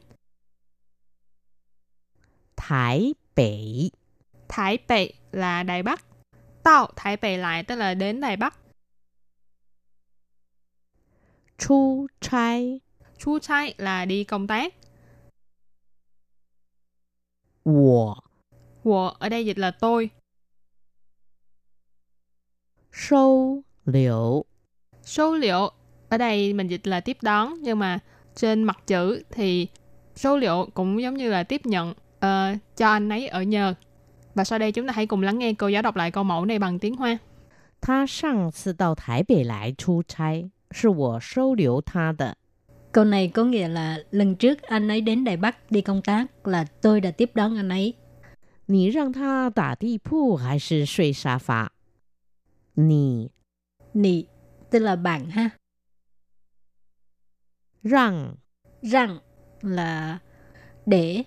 Thái Bể Thái Bể là Đài Bắc. Tạo Thái Bể lại tức là đến Đài Bắc. Chu trai Chu trai là đi công tác. Wo Wo ở đây dịch là tôi. Sâu liệu Sâu liệu ở đây mình dịch là tiếp đón nhưng mà trên mặt chữ thì số liệu cũng giống như là tiếp nhận ờ, cho anh ấy ở nhờ. Và sau đây chúng ta hãy cùng lắng nghe cô giáo đọc lại câu mẫu này bằng tiếng Hoa. 他上次到台北来出差，是我收留他的。 Câu này có nghĩa là lần trước anh ấy đến Đài Bắc đi công tác là tôi đã tiếp đón anh ấy. 你让他打地铺还是睡沙发？你 Nị tức là bạn ha. rằng. Rằng là để.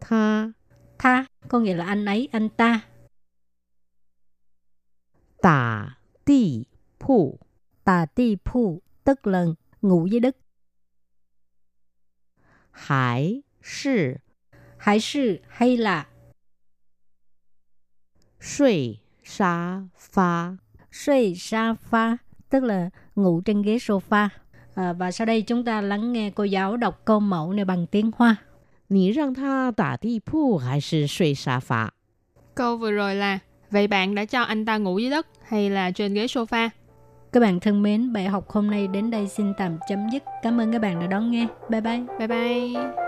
Tha. Tha có nghĩa là anh ấy anh ta. Tả ti phụ tả ti phụ tức là ngủ dưới đất. Hải sư. Hải sư hay là suy sa pha. Suy sa pha tức là ngủ trên ghế sofa. À, và sau đây chúng ta lắng nghe cô giáo đọc câu mẫu này bằng tiếng Hoa. Nì rằng ta đả đi phu hay sư suy xà phạ? Câu vừa rồi là Vậy bạn đã cho anh ta ngủ dưới đất hay là trên ghế sofa? Các bạn thân mến, bài học hôm nay đến đây xin tạm chấm dứt. Cảm ơn các bạn đã đón nghe. Bye bye. Bye bye.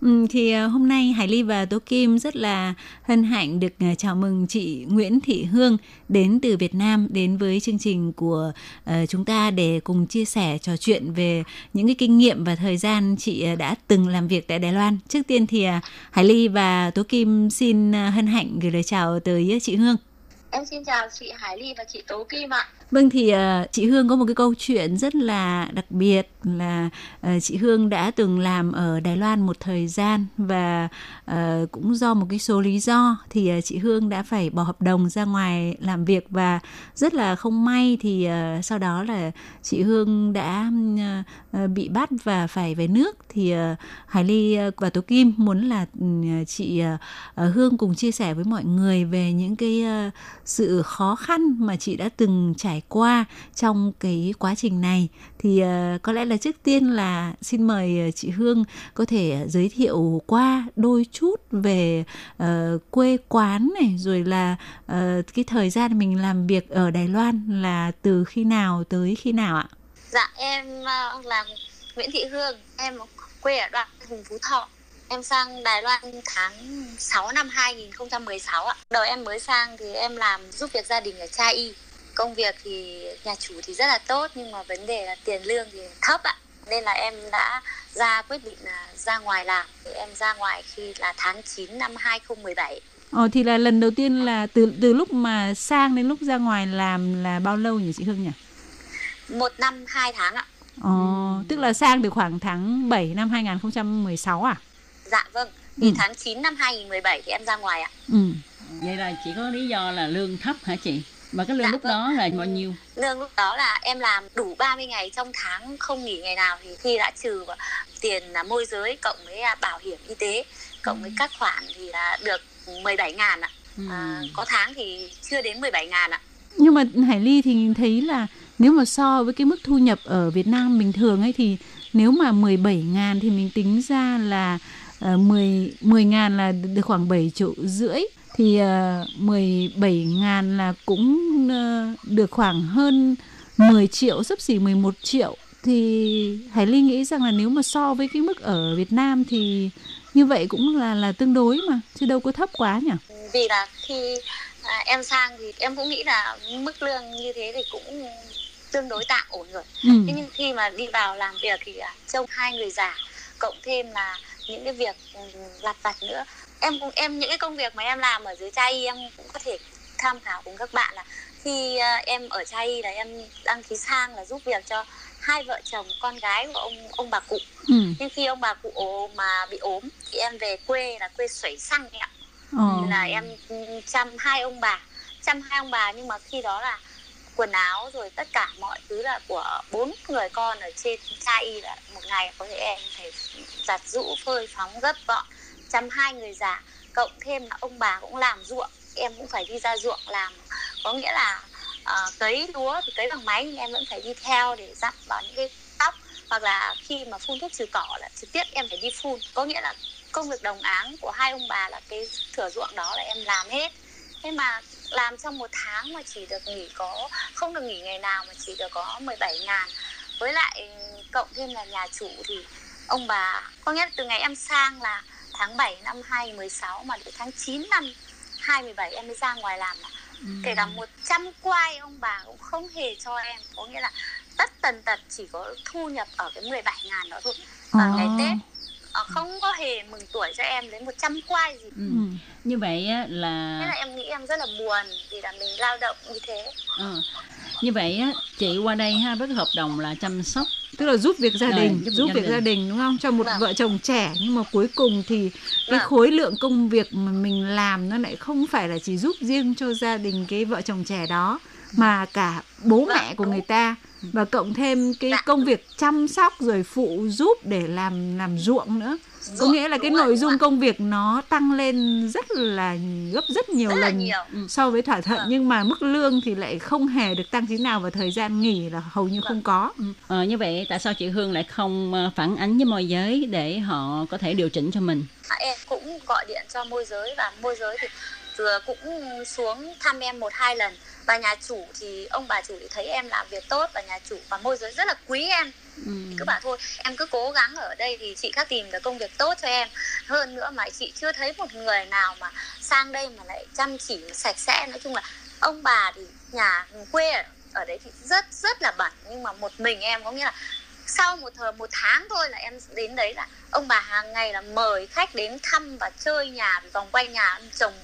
Ừ, thì à, hôm nay Hải Ly và Tố Kim rất là hân hạnh được à, chào mừng chị Nguyễn Thị Hương đến từ Việt Nam đến với chương trình của uh, chúng ta để cùng chia sẻ trò chuyện về những cái kinh nghiệm và thời gian chị đã từng làm việc tại Đài Loan. Trước tiên thì Hải Ly và Tố Kim xin hân hạnh gửi lời chào tới chị Hương. Em xin chào chị Hải Ly và chị Tố Kim ạ. Vâng thì uh, chị Hương có một cái câu chuyện rất là đặc biệt là uh, chị Hương đã từng làm ở Đài Loan một thời gian và uh, cũng do một cái số lý do thì uh, chị Hương đã phải bỏ hợp đồng ra ngoài làm việc và rất là không may thì uh, sau đó là chị Hương đã uh, bị bắt và phải về nước thì uh, Hải Ly và Tố Kim muốn là uh, chị uh, Hương cùng chia sẻ với mọi người về những cái uh, sự khó khăn mà chị đã từng trải qua trong cái quá trình này thì uh, có lẽ là trước tiên là xin mời ờ, chị Hương có thể giới thiệu qua đôi chút về uh, quê quán này rồi là uh, cái thời gian mình làm việc ở Đài Loan là từ khi nào tới khi nào ạ? Dạ em uh, là Nguyễn Thị Hương, em quê ở đoạn Hùng Phú Thọ. Em sang Đài Loan tháng 6 năm 2016 ạ. Đầu em mới sang thì em làm giúp việc gia đình ở Cha Y. Công việc thì nhà chủ thì rất là tốt nhưng mà vấn đề là tiền lương thì thấp ạ. Nên là em đã ra quyết định là ra ngoài làm. Thì em ra ngoài khi là tháng 9 năm 2017. Ờ thì là lần đầu tiên là từ từ lúc mà sang đến lúc ra ngoài làm là bao lâu nhỉ chị Hương nhỉ? Một năm hai tháng ạ. Ờ, ừ. tức là sang từ khoảng tháng 7 năm 2016 à? Dạ vâng. Thì ừ. tháng 9 năm 2017 thì em ra ngoài ạ. Ừ. Vậy là chỉ có lý do là lương thấp hả chị? Mà cái lương dạ, lúc vâng. đó là bao nhiêu? Lương lúc đó là em làm đủ 30 ngày trong tháng không nghỉ ngày nào thì khi đã trừ tiền là môi giới cộng với bảo hiểm y tế cộng với các khoản thì là được 17 ngàn ạ. Ừ. À, có tháng thì chưa đến 17 ngàn ạ. Nhưng mà Hải Ly thì thấy là nếu mà so với cái mức thu nhập ở Việt Nam bình thường ấy thì nếu mà 17 ngàn thì mình tính ra là 10, 10 ngàn là được khoảng 7 triệu rưỡi thì uh, 17 ngàn là cũng uh, được khoảng hơn 10 triệu, sấp xỉ 11 triệu thì Hải Ly nghĩ rằng là nếu mà so với cái mức ở Việt Nam thì như vậy cũng là là tương đối mà chứ đâu có thấp quá nhỉ? Vì là khi à, em sang thì em cũng nghĩ là mức lương như thế thì cũng tương đối tạm ổn rồi. Ừ. Thế nhưng khi mà đi vào làm việc thì à, trông hai người già cộng thêm là những cái việc lặt vặt nữa em cũng em những cái công việc mà em làm ở dưới trai em cũng có thể tham khảo cùng các bạn là khi uh, em ở trai là em đăng ký sang là giúp việc cho hai vợ chồng con gái của ông ông bà cụ ừ. nhưng khi ông bà cụ mà bị ốm thì em về quê là quê sưởi xăng ạ ừ. là em chăm hai ông bà chăm hai ông bà nhưng mà khi đó là quần áo rồi tất cả mọi thứ là của bốn người con ở trên trai là một ngày có thể em phải giặt rũ phơi phóng gấp gọn chăm hai người già. Cộng thêm là ông bà cũng làm ruộng em cũng phải đi ra ruộng làm. Có nghĩa là uh, cấy lúa thì cấy bằng máy nhưng em vẫn phải đi theo để dắt vào những cái tóc. Hoặc là khi mà phun thuốc trừ cỏ là trực tiếp em phải đi phun. Có nghĩa là công việc đồng áng của hai ông bà là cái thửa ruộng đó là em làm hết. Thế mà làm trong một tháng mà chỉ được nghỉ có không được nghỉ ngày nào mà chỉ được có 17 ngàn với lại cộng thêm là nhà chủ thì ông bà có nghĩa là từ ngày em sang là tháng 7 năm 2016 mà đến tháng 9 năm 2017 em mới ra ngoài làm là ừ. kể cả 100 quay ông bà cũng không hề cho em có nghĩa là tất tần tật chỉ có thu nhập ở cái 17 ngàn đó thôi và à. ngày Tết ờ, không có hề mừng tuổi cho em đến 100 quay gì ừ. như vậy á là thế là em nghĩ em rất là buồn vì là mình lao động như thế ừ. như vậy á chị qua đây ha với cái hợp đồng là chăm sóc tức là giúp việc gia đình giúp, giúp việc gia đình đúng không cho một vâng. vợ chồng trẻ nhưng mà cuối cùng thì cái vâng. khối lượng công việc mà mình làm nó lại không phải là chỉ giúp riêng cho gia đình cái vợ chồng trẻ đó mà cả bố vâng, mẹ của đúng. người ta và cộng thêm cái dạ. công việc chăm sóc rồi phụ giúp để làm làm ruộng nữa có nghĩa là cái nội dung công việc nó tăng lên rất là gấp rất nhiều rất lần nhiều. so với thỏa thuận ừ. nhưng mà mức lương thì lại không hề được tăng tí nào và thời gian nghỉ là hầu như không có ừ. ờ, như vậy tại sao chị Hương lại không ờ, phản ánh với môi giới để họ có thể điều chỉnh cho mình à, em cũng gọi điện cho môi giới và môi giới thì vừa cũng xuống thăm em một hai lần và nhà chủ thì ông bà chủ thì thấy em làm việc tốt và nhà chủ và môi giới rất là quý em. Ừ. cứ bảo thôi em cứ cố gắng ở đây thì chị khác tìm được công việc tốt cho em. Hơn nữa mà chị chưa thấy một người nào mà sang đây mà lại chăm chỉ sạch sẽ. Nói chung là ông bà thì nhà quê ở đấy thì rất rất là bẩn. Nhưng mà một mình em có nghĩa là sau một thời một tháng thôi là em đến đấy là ông bà hàng ngày là mời khách đến thăm và chơi nhà. Vòng quanh nhà trồng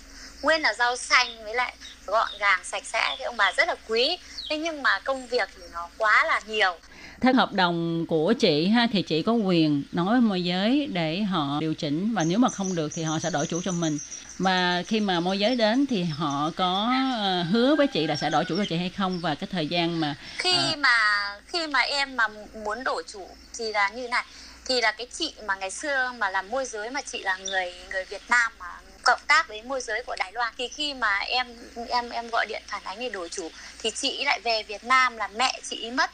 nguyên là rau xanh với lại gọn gàng sạch sẽ thì ông bà rất là quý. Thế nhưng mà công việc thì nó quá là nhiều. Theo hợp đồng của chị ha thì chị có quyền nói với môi giới để họ điều chỉnh và nếu mà không được thì họ sẽ đổi chủ cho mình. Mà khi mà môi giới đến thì họ có ờ, hứa với chị là sẽ đổi chủ cho chị hay không? Và cái thời gian mà khi uh... mà khi mà em mà muốn đổi chủ thì là như này. Thì là cái chị mà ngày xưa mà làm môi giới mà chị là người người Việt Nam mà cộng tác với môi giới của Đài Loan. Thì khi mà em em em gọi điện phản ánh để đổi chủ, thì chị lại về Việt Nam là mẹ chị mất.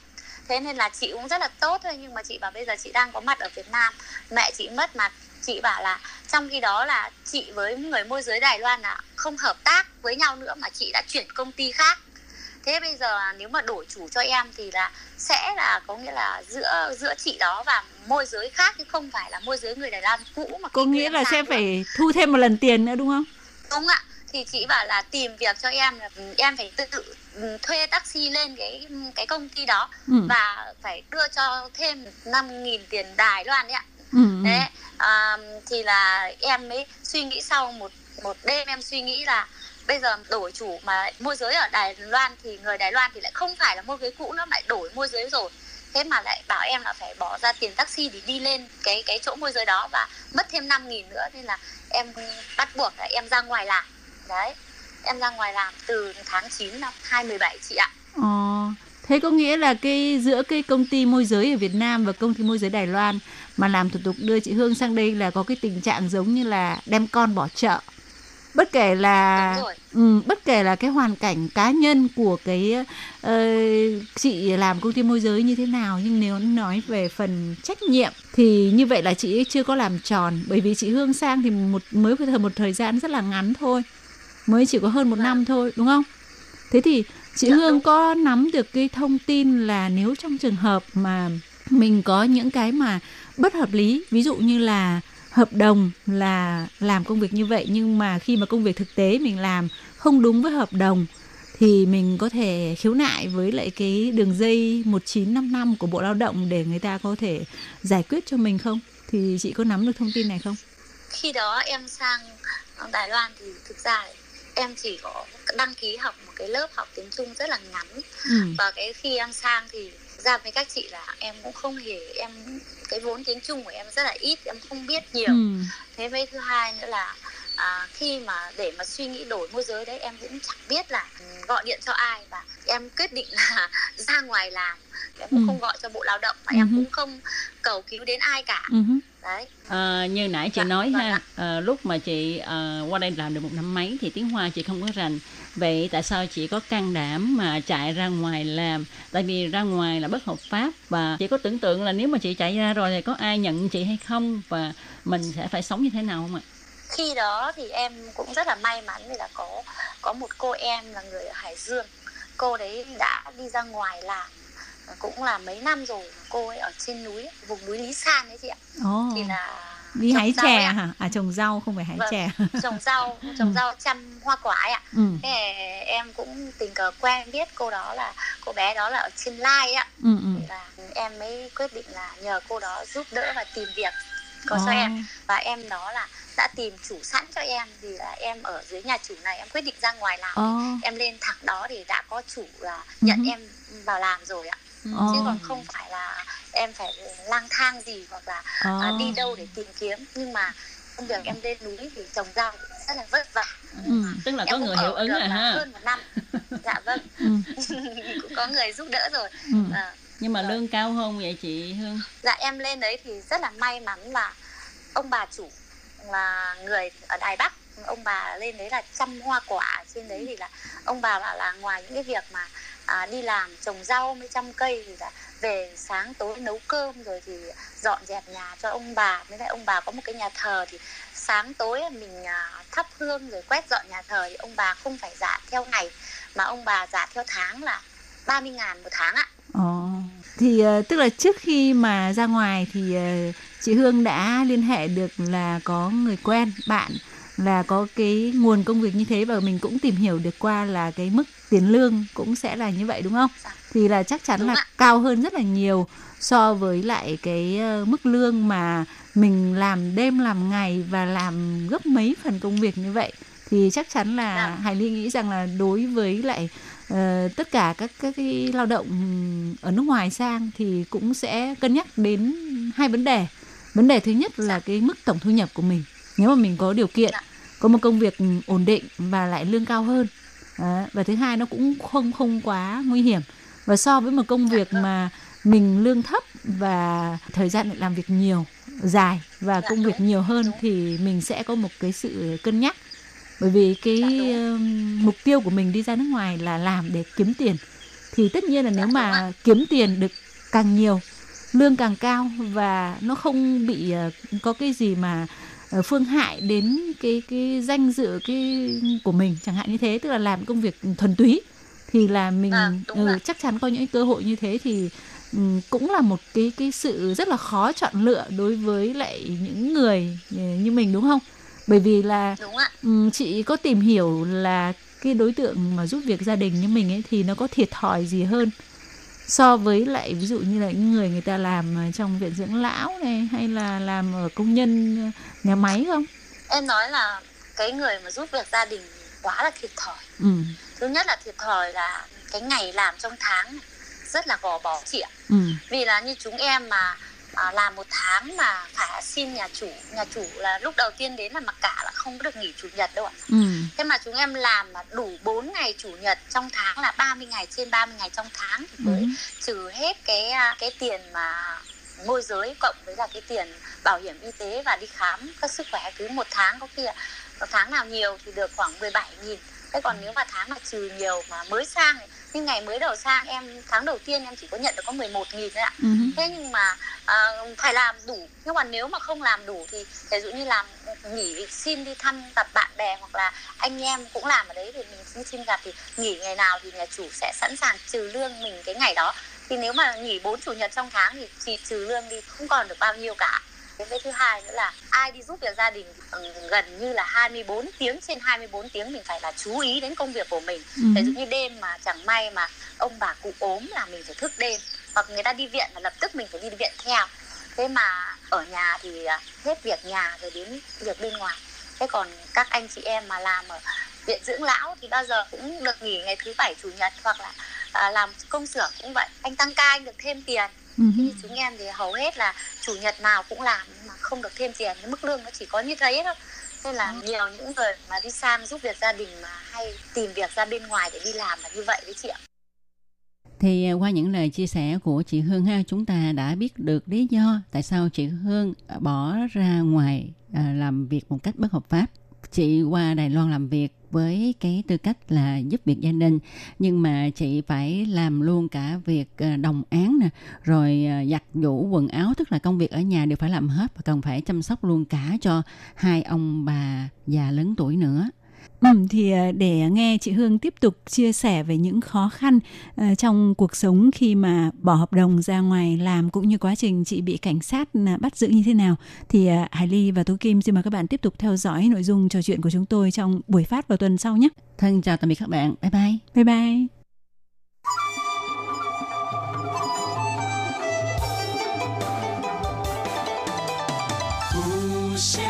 Thế nên là chị cũng rất là tốt thôi, nhưng mà chị bảo bây giờ chị đang có mặt ở Việt Nam. Mẹ chị mất mà chị bảo là trong khi đó là chị với người môi giới Đài Loan là không hợp tác với nhau nữa mà chị đã chuyển công ty khác thế bây giờ nếu mà đổi chủ cho em thì là sẽ là có nghĩa là giữa giữa chị đó và môi giới khác chứ không phải là môi giới người Đài Loan cũ mà có nghĩa là sẽ phải thu thêm một lần tiền nữa đúng không đúng ạ thì chị bảo là tìm việc cho em là em phải tự, tự ừ, thuê taxi lên cái cái công ty đó ừ. và phải đưa cho thêm 5.000 tiền Đài Loan đấy ạ. Ừ. ừ. Đấy, à, thì là em mới suy nghĩ sau một một đêm em suy nghĩ là bây giờ đổi chủ mà môi giới ở Đài Loan thì người Đài Loan thì lại không phải là môi giới cũ nó lại đổi môi giới rồi. Thế mà lại bảo em là phải bỏ ra tiền taxi để đi lên cái cái chỗ môi giới đó và mất thêm 5 nghìn nữa nên là em bắt buộc là em ra ngoài làm. Đấy em ra ngoài làm từ tháng 9 năm 2017 chị ạ. Ờ, thế có nghĩa là cái giữa cái công ty môi giới ở Việt Nam và công ty môi giới Đài Loan mà làm thủ tục đưa chị Hương sang đây là có cái tình trạng giống như là đem con bỏ chợ? Bất kể là ừ, bất kể là cái hoàn cảnh cá nhân của cái uh, chị làm công ty môi giới như thế nào nhưng nếu nói về phần trách nhiệm thì như vậy là chị chưa có làm tròn. Bởi vì chị Hương sang thì một mới thời một thời gian rất là ngắn thôi. Mới chỉ có hơn một năm vâng. thôi đúng không? Thế thì chị dạ, Hương có nắm được cái thông tin là nếu trong trường hợp mà mình có những cái mà bất hợp lý ví dụ như là hợp đồng là làm công việc như vậy nhưng mà khi mà công việc thực tế mình làm không đúng với hợp đồng thì mình có thể khiếu nại với lại cái đường dây 1955 của Bộ Lao động để người ta có thể giải quyết cho mình không? Thì chị có nắm được thông tin này không? Khi đó em sang Đài Loan thì thực ra em chỉ có đăng ký học một cái lớp học tiếng Trung rất là ngắn ừ. và cái khi em sang thì ra với các chị là em cũng không hề em cái vốn tiếng Trung của em rất là ít em không biết nhiều ừ. thế với thứ hai nữa là à, khi mà để mà suy nghĩ đổi môi giới đấy em cũng chẳng biết là gọi điện cho ai và em quyết định là ra ngoài làm. Em cũng ừ. không gọi cho bộ lao động và ừ. em cũng không cầu cứu đến ai cả. Ừ. đấy. À, như nãy chị dạ, nói vâng ha à, lúc mà chị à, qua đây làm được một năm mấy thì tiếng hoa chị không có rành. Vậy tại sao chị có can đảm mà chạy ra ngoài làm? Tại vì ra ngoài là bất hợp pháp và chị có tưởng tượng là nếu mà chị chạy ra rồi thì có ai nhận chị hay không? Và mình sẽ phải sống như thế nào không ạ khi đó thì em cũng rất là may mắn vì là có có một cô em là người ở Hải Dương cô đấy đã đi ra ngoài làm cũng là mấy năm rồi cô ấy ở trên núi vùng núi Lý San đấy chị ạ oh. thì là đi hái chè hả à trồng rau không phải hái vâng, chè trồng rau trồng ừ. rau chăm hoa quả ấy ạ ừ. thế em cũng tình cờ quen biết cô đó là cô bé đó là ở trên lai ạ ừ, ừ. và em mới quyết định là nhờ cô đó giúp đỡ và tìm việc có oh. cho em và em đó là đã tìm chủ sẵn cho em thì là em ở dưới nhà chủ này em quyết định ra ngoài làm oh. em lên thẳng đó thì đã có chủ là nhận uh-huh. em vào làm rồi ạ oh. chứ còn không phải là em phải lang thang gì hoặc là oh. à, đi đâu để tìm kiếm nhưng mà công việc em lên núi thì trồng rau rất là vất vả ừ, tức là em có người hiệu ứng rồi ha hơn một năm dạ vâng ừ. cũng có người giúp đỡ rồi ừ. à, nhưng mà rồi. lương cao hơn vậy chị Hương dạ em lên đấy thì rất là may mắn là ông bà chủ là người ở Đài Bắc ông bà lên đấy là chăm hoa quả trên đấy thì là ông bà bảo là ngoài những cái việc mà à, đi làm trồng rau mới chăm cây thì là về sáng tối nấu cơm rồi thì dọn dẹp nhà cho ông bà với lại ông bà có một cái nhà thờ thì sáng tối mình à, thắp hương rồi quét dọn nhà thờ thì ông bà không phải giả theo ngày mà ông bà giả theo tháng là 30 ngàn một tháng ạ. Ồ, thì uh, tức là trước khi mà ra ngoài thì uh, chị Hương đã liên hệ được là có người quen bạn là có cái nguồn công việc như thế và mình cũng tìm hiểu được qua là cái mức tiền lương cũng sẽ là như vậy đúng không? Dạ. Thì là chắc chắn đúng là ạ. cao hơn rất là nhiều so với lại cái ờ, mức lương mà mình làm đêm làm ngày và làm gấp mấy phần công việc như vậy thì chắc chắn là dạ. Hải Ly nghĩ rằng là đối với lại uh, tất cả các các cái lao động ở nước ngoài sang thì cũng sẽ cân nhắc đến hai vấn đề. Vấn đề thứ nhất là cái mức tổng thu nhập của mình. Nếu mà mình có điều kiện có một công việc ổn định và lại lương cao hơn à, và thứ hai nó cũng không không quá nguy hiểm và so với một công việc mà mình lương thấp và thời gian làm việc nhiều dài và công việc nhiều hơn thì mình sẽ có một cái sự cân nhắc bởi vì cái uh, mục tiêu của mình đi ra nước ngoài là làm để kiếm tiền. Thì tất nhiên là nếu mà kiếm tiền được càng nhiều lương càng cao và nó không bị uh, có cái gì mà uh, phương hại đến cái cái danh dự cái của mình chẳng hạn như thế tức là làm công việc thuần túy thì là mình à, ừ, chắc chắn có những cơ hội như thế thì um, cũng là một cái cái sự rất là khó chọn lựa đối với lại những người như mình đúng không bởi vì là um, chị có tìm hiểu là cái đối tượng mà giúp việc gia đình như mình ấy thì nó có thiệt thòi gì hơn so với lại ví dụ như là những người người ta làm trong viện dưỡng lão này hay là làm ở công nhân nhà máy không em nói là cái người mà giúp việc gia đình quá là thiệt thòi ừ. thứ nhất là thiệt thòi là cái ngày làm trong tháng rất là gò bó chị ạ ừ. vì là như chúng em mà à, làm một tháng mà phải xin nhà chủ nhà chủ là lúc đầu tiên đến là mặc cả là không có được nghỉ chủ nhật đâu ạ ừ. thế mà chúng em làm đủ 4 ngày chủ nhật trong tháng là 30 ngày trên 30 ngày trong tháng thì mới ừ. trừ hết cái à, cái tiền mà môi giới cộng với là cái tiền bảo hiểm y tế và đi khám các sức khỏe cứ một tháng có khi là tháng nào nhiều thì được khoảng 17 nghìn thế còn nếu mà tháng mà trừ nhiều mà mới sang nhưng ngày mới đầu sang em tháng đầu tiên em chỉ có nhận được có 11 nghìn thôi ạ. Uh-huh. thế nhưng mà à, phải làm đủ. Nhưng mà nếu mà không làm đủ thì ví dụ như làm nghỉ xin đi thăm gặp bạn bè hoặc là anh em cũng làm ở đấy thì mình xin xin gặp thì nghỉ ngày nào thì nhà chủ sẽ sẵn sàng trừ lương mình cái ngày đó. Thì nếu mà nghỉ bốn chủ nhật trong tháng thì chỉ trừ lương đi không còn được bao nhiêu cả cái thứ hai nữa là ai đi giúp việc gia đình ừ, gần như là 24 tiếng trên 24 tiếng mình phải là chú ý đến công việc của mình. Ừ. ví dụ như đêm mà chẳng may mà ông bà cụ ốm là mình phải thức đêm hoặc người ta đi viện là lập tức mình phải đi viện theo. Thế mà ở nhà thì à, hết việc nhà rồi đến việc bên ngoài. Thế còn các anh chị em mà làm ở viện dưỡng lão thì bao giờ cũng được nghỉ ngày thứ bảy chủ nhật hoặc là à, làm công xưởng cũng vậy. Anh tăng ca anh được thêm tiền uh-huh. như chúng em thì hầu hết là chủ nhật nào cũng làm mà không được thêm tiền mức lương nó chỉ có như thế thôi nên là uh-huh. nhiều những người mà đi sang giúp việc gia đình mà hay tìm việc ra bên ngoài để đi làm là như vậy đấy chị ạ Thì à, qua những lời chia sẻ của chị Hương ha, chúng ta đã biết được lý do tại sao chị Hương bỏ ra ngoài à, làm việc một cách bất hợp pháp. Chị qua Đài Loan làm việc với cái tư cách là giúp việc gia đình, nhưng mà chị phải làm luôn cả việc ờ, đồng án nè, rồi ờ, giặt giũ quần áo, tức là công việc ở nhà đều phải làm hết và cần phải chăm sóc luôn cả cho hai ông bà già lớn tuổi nữa. Ừ, thì ờ, để nghe chị Hương tiếp tục chia sẻ về những khó khăn uh, trong cuộc sống khi mà bỏ hợp đồng ra ngoài làm cũng như quá trình chị bị cảnh sát uh, bắt giữ như thế nào thì uh, Hải Ly và Tú Kim xin mời các bạn tiếp tục theo dõi nội dung trò chuyện của chúng tôi trong buổi phát vào tuần sau nhé. Thân chào tạm biệt các bạn. Bye bye. Bye bye. 世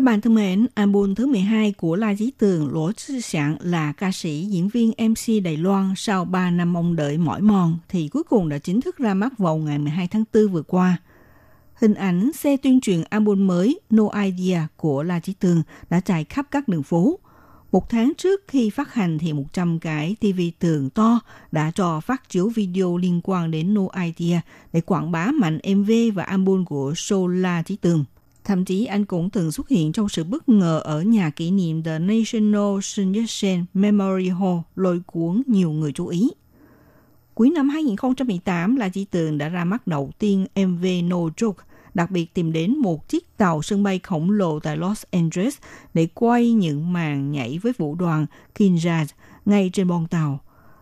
Các bạn thân mến, album thứ 12 của La Dí Tường Lỗ Sư Sạn là ca sĩ, diễn viên MC Đài Loan sau 3 năm mong đợi mỏi mòn thì cuối cùng đã chính thức ra mắt vào ngày 12 tháng 4 vừa qua. Hình ảnh xe tuyên truyền album mới No Idea của La Chí Tường đã chạy khắp các đường phố. Một tháng trước khi phát hành thì 100 cái TV tường to đã cho phát chiếu video liên quan đến No Idea để quảng bá mạnh MV và album của show La Chí Tường. Thậm chí anh cũng từng xuất hiện trong sự bất ngờ ở nhà kỷ niệm The National Sun Yat-sen Memorial Hall lôi cuốn nhiều người chú ý. Cuối năm 2018, La Chi Tường đã ra mắt đầu tiên MV No Joke, đặc biệt tìm đến một chiếc tàu sân bay khổng lồ tại Los Angeles để quay những màn nhảy với vũ đoàn Kinjaz ngay trên bon tàu.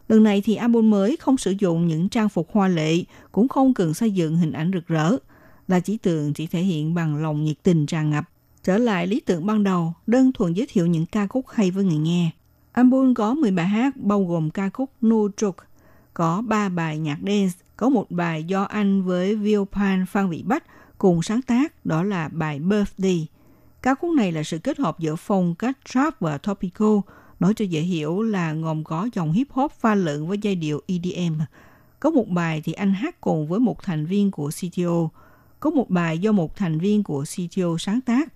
Lần này thì album mới không sử dụng những trang phục hoa lệ, cũng không cần xây dựng hình ảnh rực rỡ – là chỉ tượng chỉ thể hiện bằng lòng nhiệt tình tràn ngập. Trở lại lý tưởng ban đầu, đơn thuần giới thiệu những ca khúc hay với người nghe. Album có 10 bài hát bao gồm ca khúc No Truk có 3 bài nhạc dance, có một bài do anh với Vilpan Phan Vị Bách cùng sáng tác, đó là bài Birthday. Ca khúc này là sự kết hợp giữa phong cách trap và topical, nói cho dễ hiểu là gồm có dòng hip hop pha lẫn với giai điệu EDM. Có một bài thì anh hát cùng với một thành viên của CTO, có một bài do một thành viên của CTO sáng tác.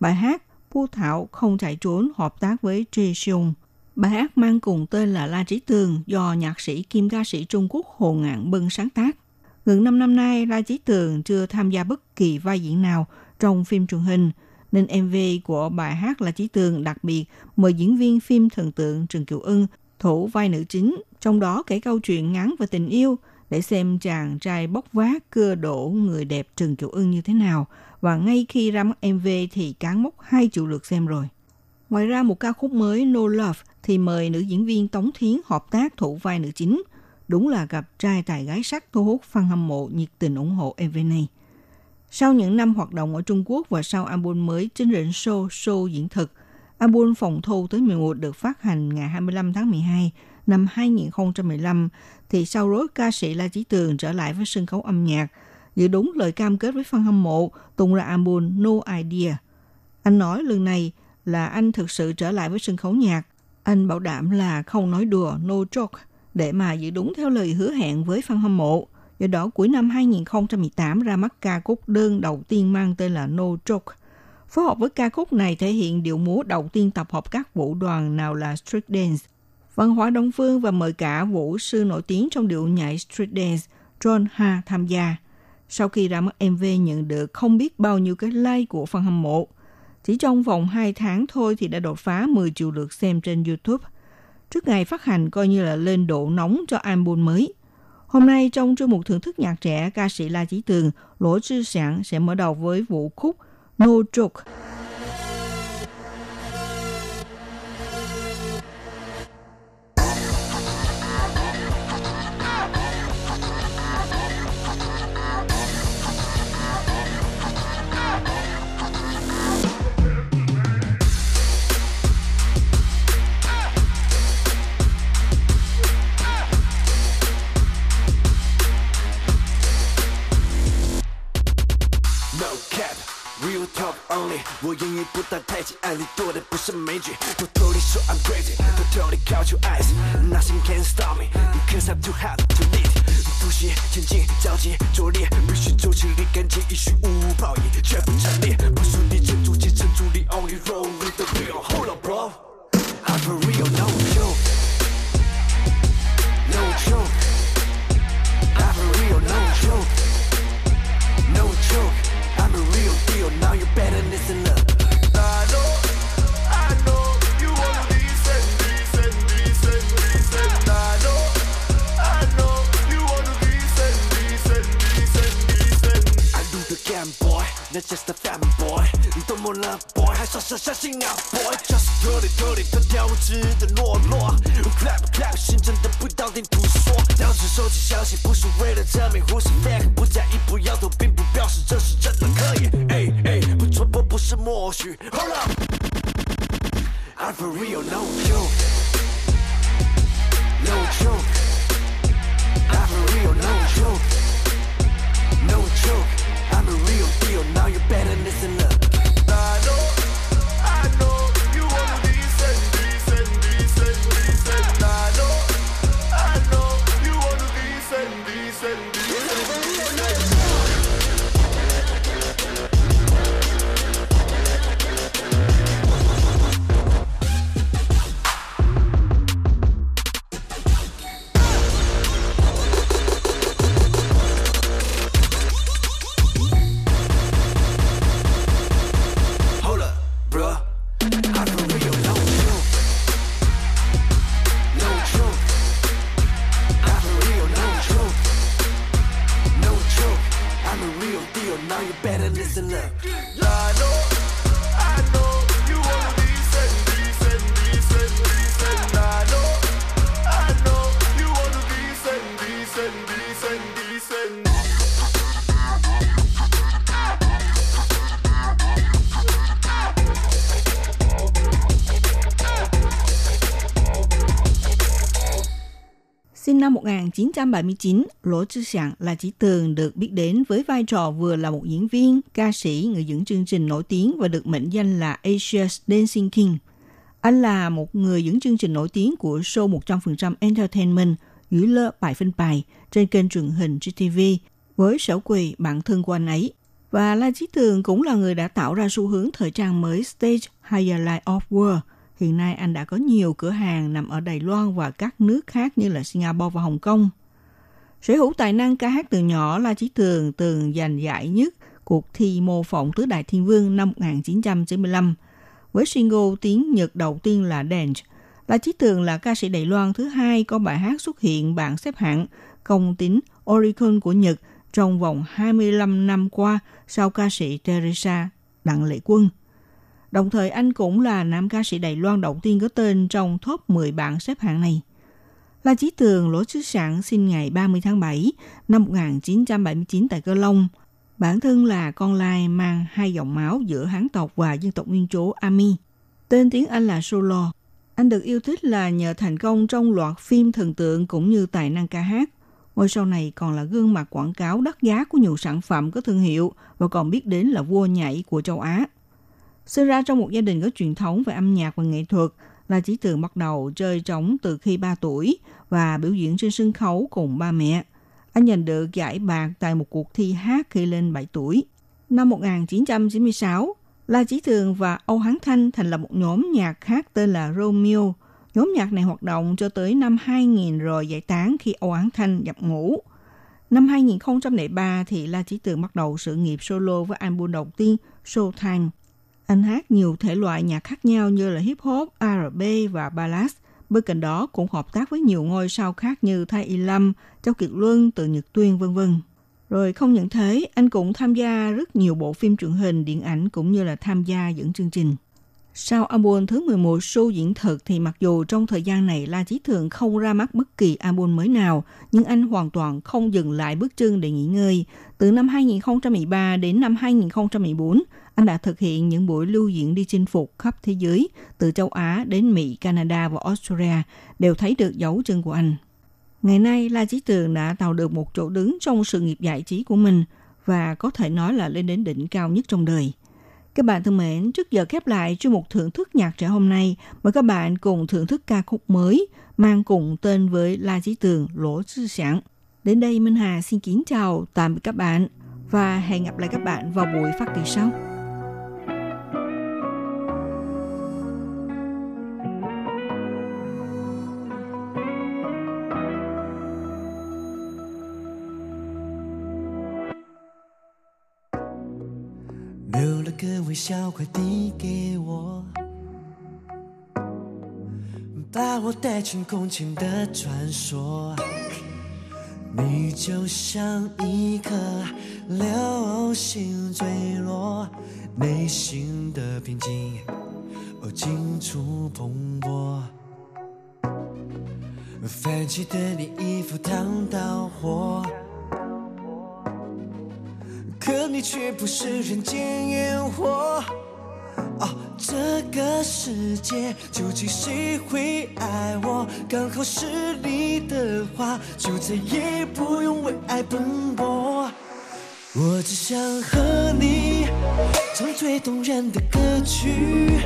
Bài hát Pu Thảo không chạy trốn hợp tác với Trê Xiong. Bài hát mang cùng tên là La Trí Tường do nhạc sĩ kim ca sĩ Trung Quốc Hồ Ngạn Bân sáng tác. Gần 5 năm nay, La Trí Tường chưa tham gia bất kỳ vai diễn nào trong phim truyền hình, nên MV của bài hát La Trí Tường đặc biệt mời diễn viên phim thần tượng Trần Kiều Ân thủ vai nữ chính, trong đó kể câu chuyện ngắn về tình yêu – để xem chàng trai bốc vác cưa đổ người đẹp Trần Kiều Ưng như thế nào. Và ngay khi ra mắt MV thì cán mốc 2 triệu lượt xem rồi. Ngoài ra một ca khúc mới No Love thì mời nữ diễn viên Tống Thiến hợp tác thủ vai nữ chính. Đúng là gặp trai tài gái sắc thu hút fan hâm mộ nhiệt tình ủng hộ MV này. Sau những năm hoạt động ở Trung Quốc và sau album mới Chính Rịnh Show Show diễn thực, album Phòng Thu tới 11 được phát hành ngày 25 tháng 12 năm 2015 thì sau rối ca sĩ La Chí Tường trở lại với sân khấu âm nhạc, giữ đúng lời cam kết với fan hâm mộ tung ra album No Idea. Anh nói lần này là anh thực sự trở lại với sân khấu nhạc. Anh bảo đảm là không nói đùa no joke để mà giữ đúng theo lời hứa hẹn với fan hâm mộ. Do đó cuối năm 2018 ra mắt ca khúc đơn đầu tiên mang tên là No Joke. Phối hợp với ca khúc này thể hiện điệu múa đầu tiên tập hợp các vũ đoàn nào là Street Dance, văn hóa Đông Phương và mời cả vũ sư nổi tiếng trong điệu nhảy street dance John Ha tham gia. Sau khi ra mắt MV nhận được không biết bao nhiêu cái like của fan hâm mộ. Chỉ trong vòng 2 tháng thôi thì đã đột phá 10 triệu lượt xem trên YouTube. Trước ngày phát hành coi như là lên độ nóng cho album mới. Hôm nay trong chương mục thưởng thức nhạc trẻ, ca sĩ La Chí Tường, Lỗ Trư Sản sẽ mở đầu với vũ khúc No Joke. 不带太极，爱里多的不是美剧。偷偷地说 I'm crazy，偷偷地 count your eyes，nothing can stop me，because I'm too hot to lead。突袭前进，着急拙劣，必须走起立竿见影，虚无 Just a fanboy，你多么了 boy，还傻傻相信啊 boy，just 特里特里他挑质的懦弱，clap clap 心真的不当听不说，当时收集消息不是为了证明 who's fake，不在意不摇头并不表示这是真的可以，哎哎，不戳破不是默许，hold up，I'm for real no joke，no joke，I'm for real no joke 1979, Lỗ Trư Sạng là chỉ tường được biết đến với vai trò vừa là một diễn viên, ca sĩ, người dẫn chương trình nổi tiếng và được mệnh danh là Asia's Dancing King. Anh là một người dẫn chương trình nổi tiếng của show 100% Entertainment dưới lơ bài phân bài trên kênh truyền hình GTV với sở quỳ bạn thân của anh ấy. Và La Chí Tường cũng là người đã tạo ra xu hướng thời trang mới Stage Higher Life of World – Hiện nay anh đã có nhiều cửa hàng nằm ở Đài Loan và các nước khác như là Singapore và Hồng Kông. Sở hữu tài năng ca hát từ nhỏ là Chí Tường từng giành giải nhất cuộc thi mô phỏng tứ đại thiên vương năm 1995. Với single tiếng Nhật đầu tiên là Dance, La Chí Tường là ca sĩ Đài Loan thứ hai có bài hát xuất hiện bảng xếp hạng công tính Oricon của Nhật trong vòng 25 năm qua sau ca sĩ Teresa Đặng Lệ Quân. Đồng thời, anh cũng là nam ca sĩ Đài Loan đầu tiên có tên trong top 10 bảng xếp hạng này. La Chí Tường Lỗ chức sản sinh ngày 30 tháng 7 năm 1979 tại Cơ Long. Bản thân là con lai mang hai dòng máu giữa Hán tộc và dân tộc nguyên trú Ami. Tên tiếng Anh là Solo. Anh được yêu thích là nhờ thành công trong loạt phim thần tượng cũng như tài năng ca hát. Ngôi sau này còn là gương mặt quảng cáo đắt giá của nhiều sản phẩm có thương hiệu và còn biết đến là vua nhảy của châu Á. Sinh ra trong một gia đình có truyền thống về âm nhạc và nghệ thuật, là Chỉ Tường bắt đầu chơi trống từ khi 3 tuổi và biểu diễn trên sân khấu cùng ba mẹ. Anh giành được giải bạc tại một cuộc thi hát khi lên 7 tuổi. Năm 1996, La Chí Tường và Âu Hán Thanh thành lập một nhóm nhạc khác tên là Romeo. Nhóm nhạc này hoạt động cho tới năm 2000 rồi giải tán khi Âu Hán Thanh nhập ngũ. Năm 2003 thì La Chí Tường bắt đầu sự nghiệp solo với album đầu tiên Showtime anh hát nhiều thể loại nhạc khác nhau như là hip hop, R&B và ballad. Bên cạnh đó cũng hợp tác với nhiều ngôi sao khác như Thái Y Lâm, Châu Kiệt Luân, Từ Nhật Tuyên vân vân. Rồi không những thế, anh cũng tham gia rất nhiều bộ phim truyền hình, điện ảnh cũng như là tham gia dẫn chương trình. Sau album thứ 11 show diễn thực thì mặc dù trong thời gian này La Chí Thường không ra mắt bất kỳ album mới nào, nhưng anh hoàn toàn không dừng lại bước chân để nghỉ ngơi. Từ năm 2013 đến năm 2014, anh đã thực hiện những buổi lưu diễn đi chinh phục khắp thế giới, từ châu Á đến Mỹ, Canada và Australia, đều thấy được dấu chân của anh. Ngày nay, La Chí Tường đã tạo được một chỗ đứng trong sự nghiệp giải trí của mình và có thể nói là lên đến đỉnh cao nhất trong đời. Các bạn thân mến, trước giờ khép lại chuyên mục thưởng thức nhạc trẻ hôm nay, mời các bạn cùng thưởng thức ca khúc mới mang cùng tên với La Chí Tường Lỗ Tư Sản. Đến đây Minh Hà xin kính chào tạm biệt các bạn và hẹn gặp lại các bạn vào buổi phát kỳ sau. 个微笑递给我，把我带进空前的传说。你就像一颗流星坠落，内心的平静哦，尽处蓬勃。泛起的你衣服烫到火。可你却不是人间烟火。哦，这个世界究竟谁会爱我？刚好是你的话，就再也不用为爱奔波。我只想和你唱最动人的歌曲，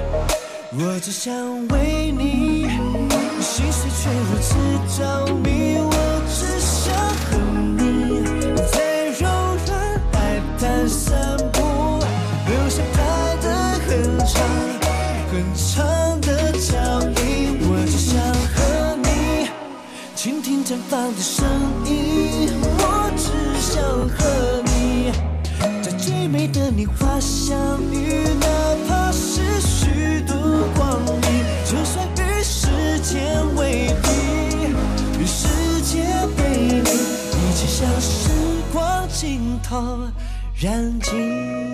我只想为你心碎却如此着迷。绽放的声音。我只想和你在最美的年华相遇，哪怕是虚度光阴，就算与时间为敌，与世界背离，一起向时光尽头。燃尽。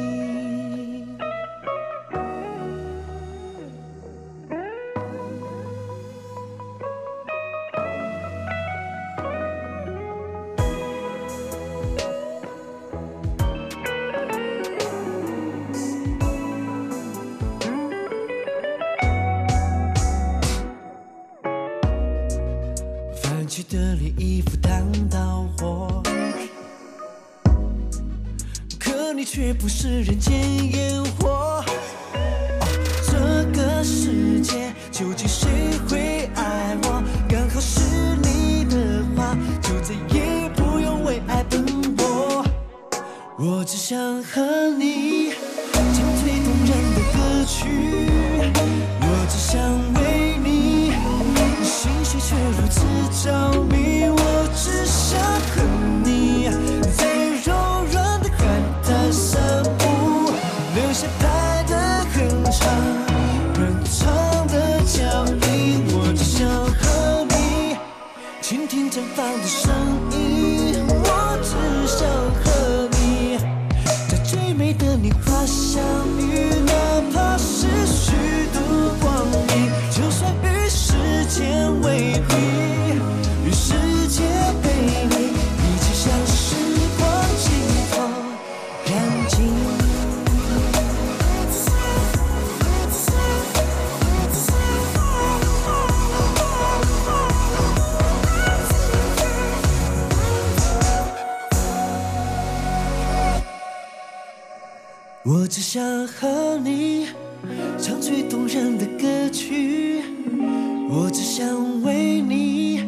倾听绽放的声音，我只想。想和你唱最动人的歌曲，我只想为你，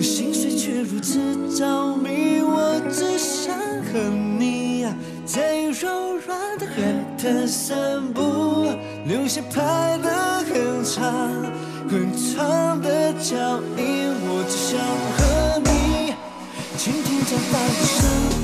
心碎却如此着迷。我只想和你在柔软的海滩散步，留下拍的很长、很长的脚印。我只想和你倾听着大的声音。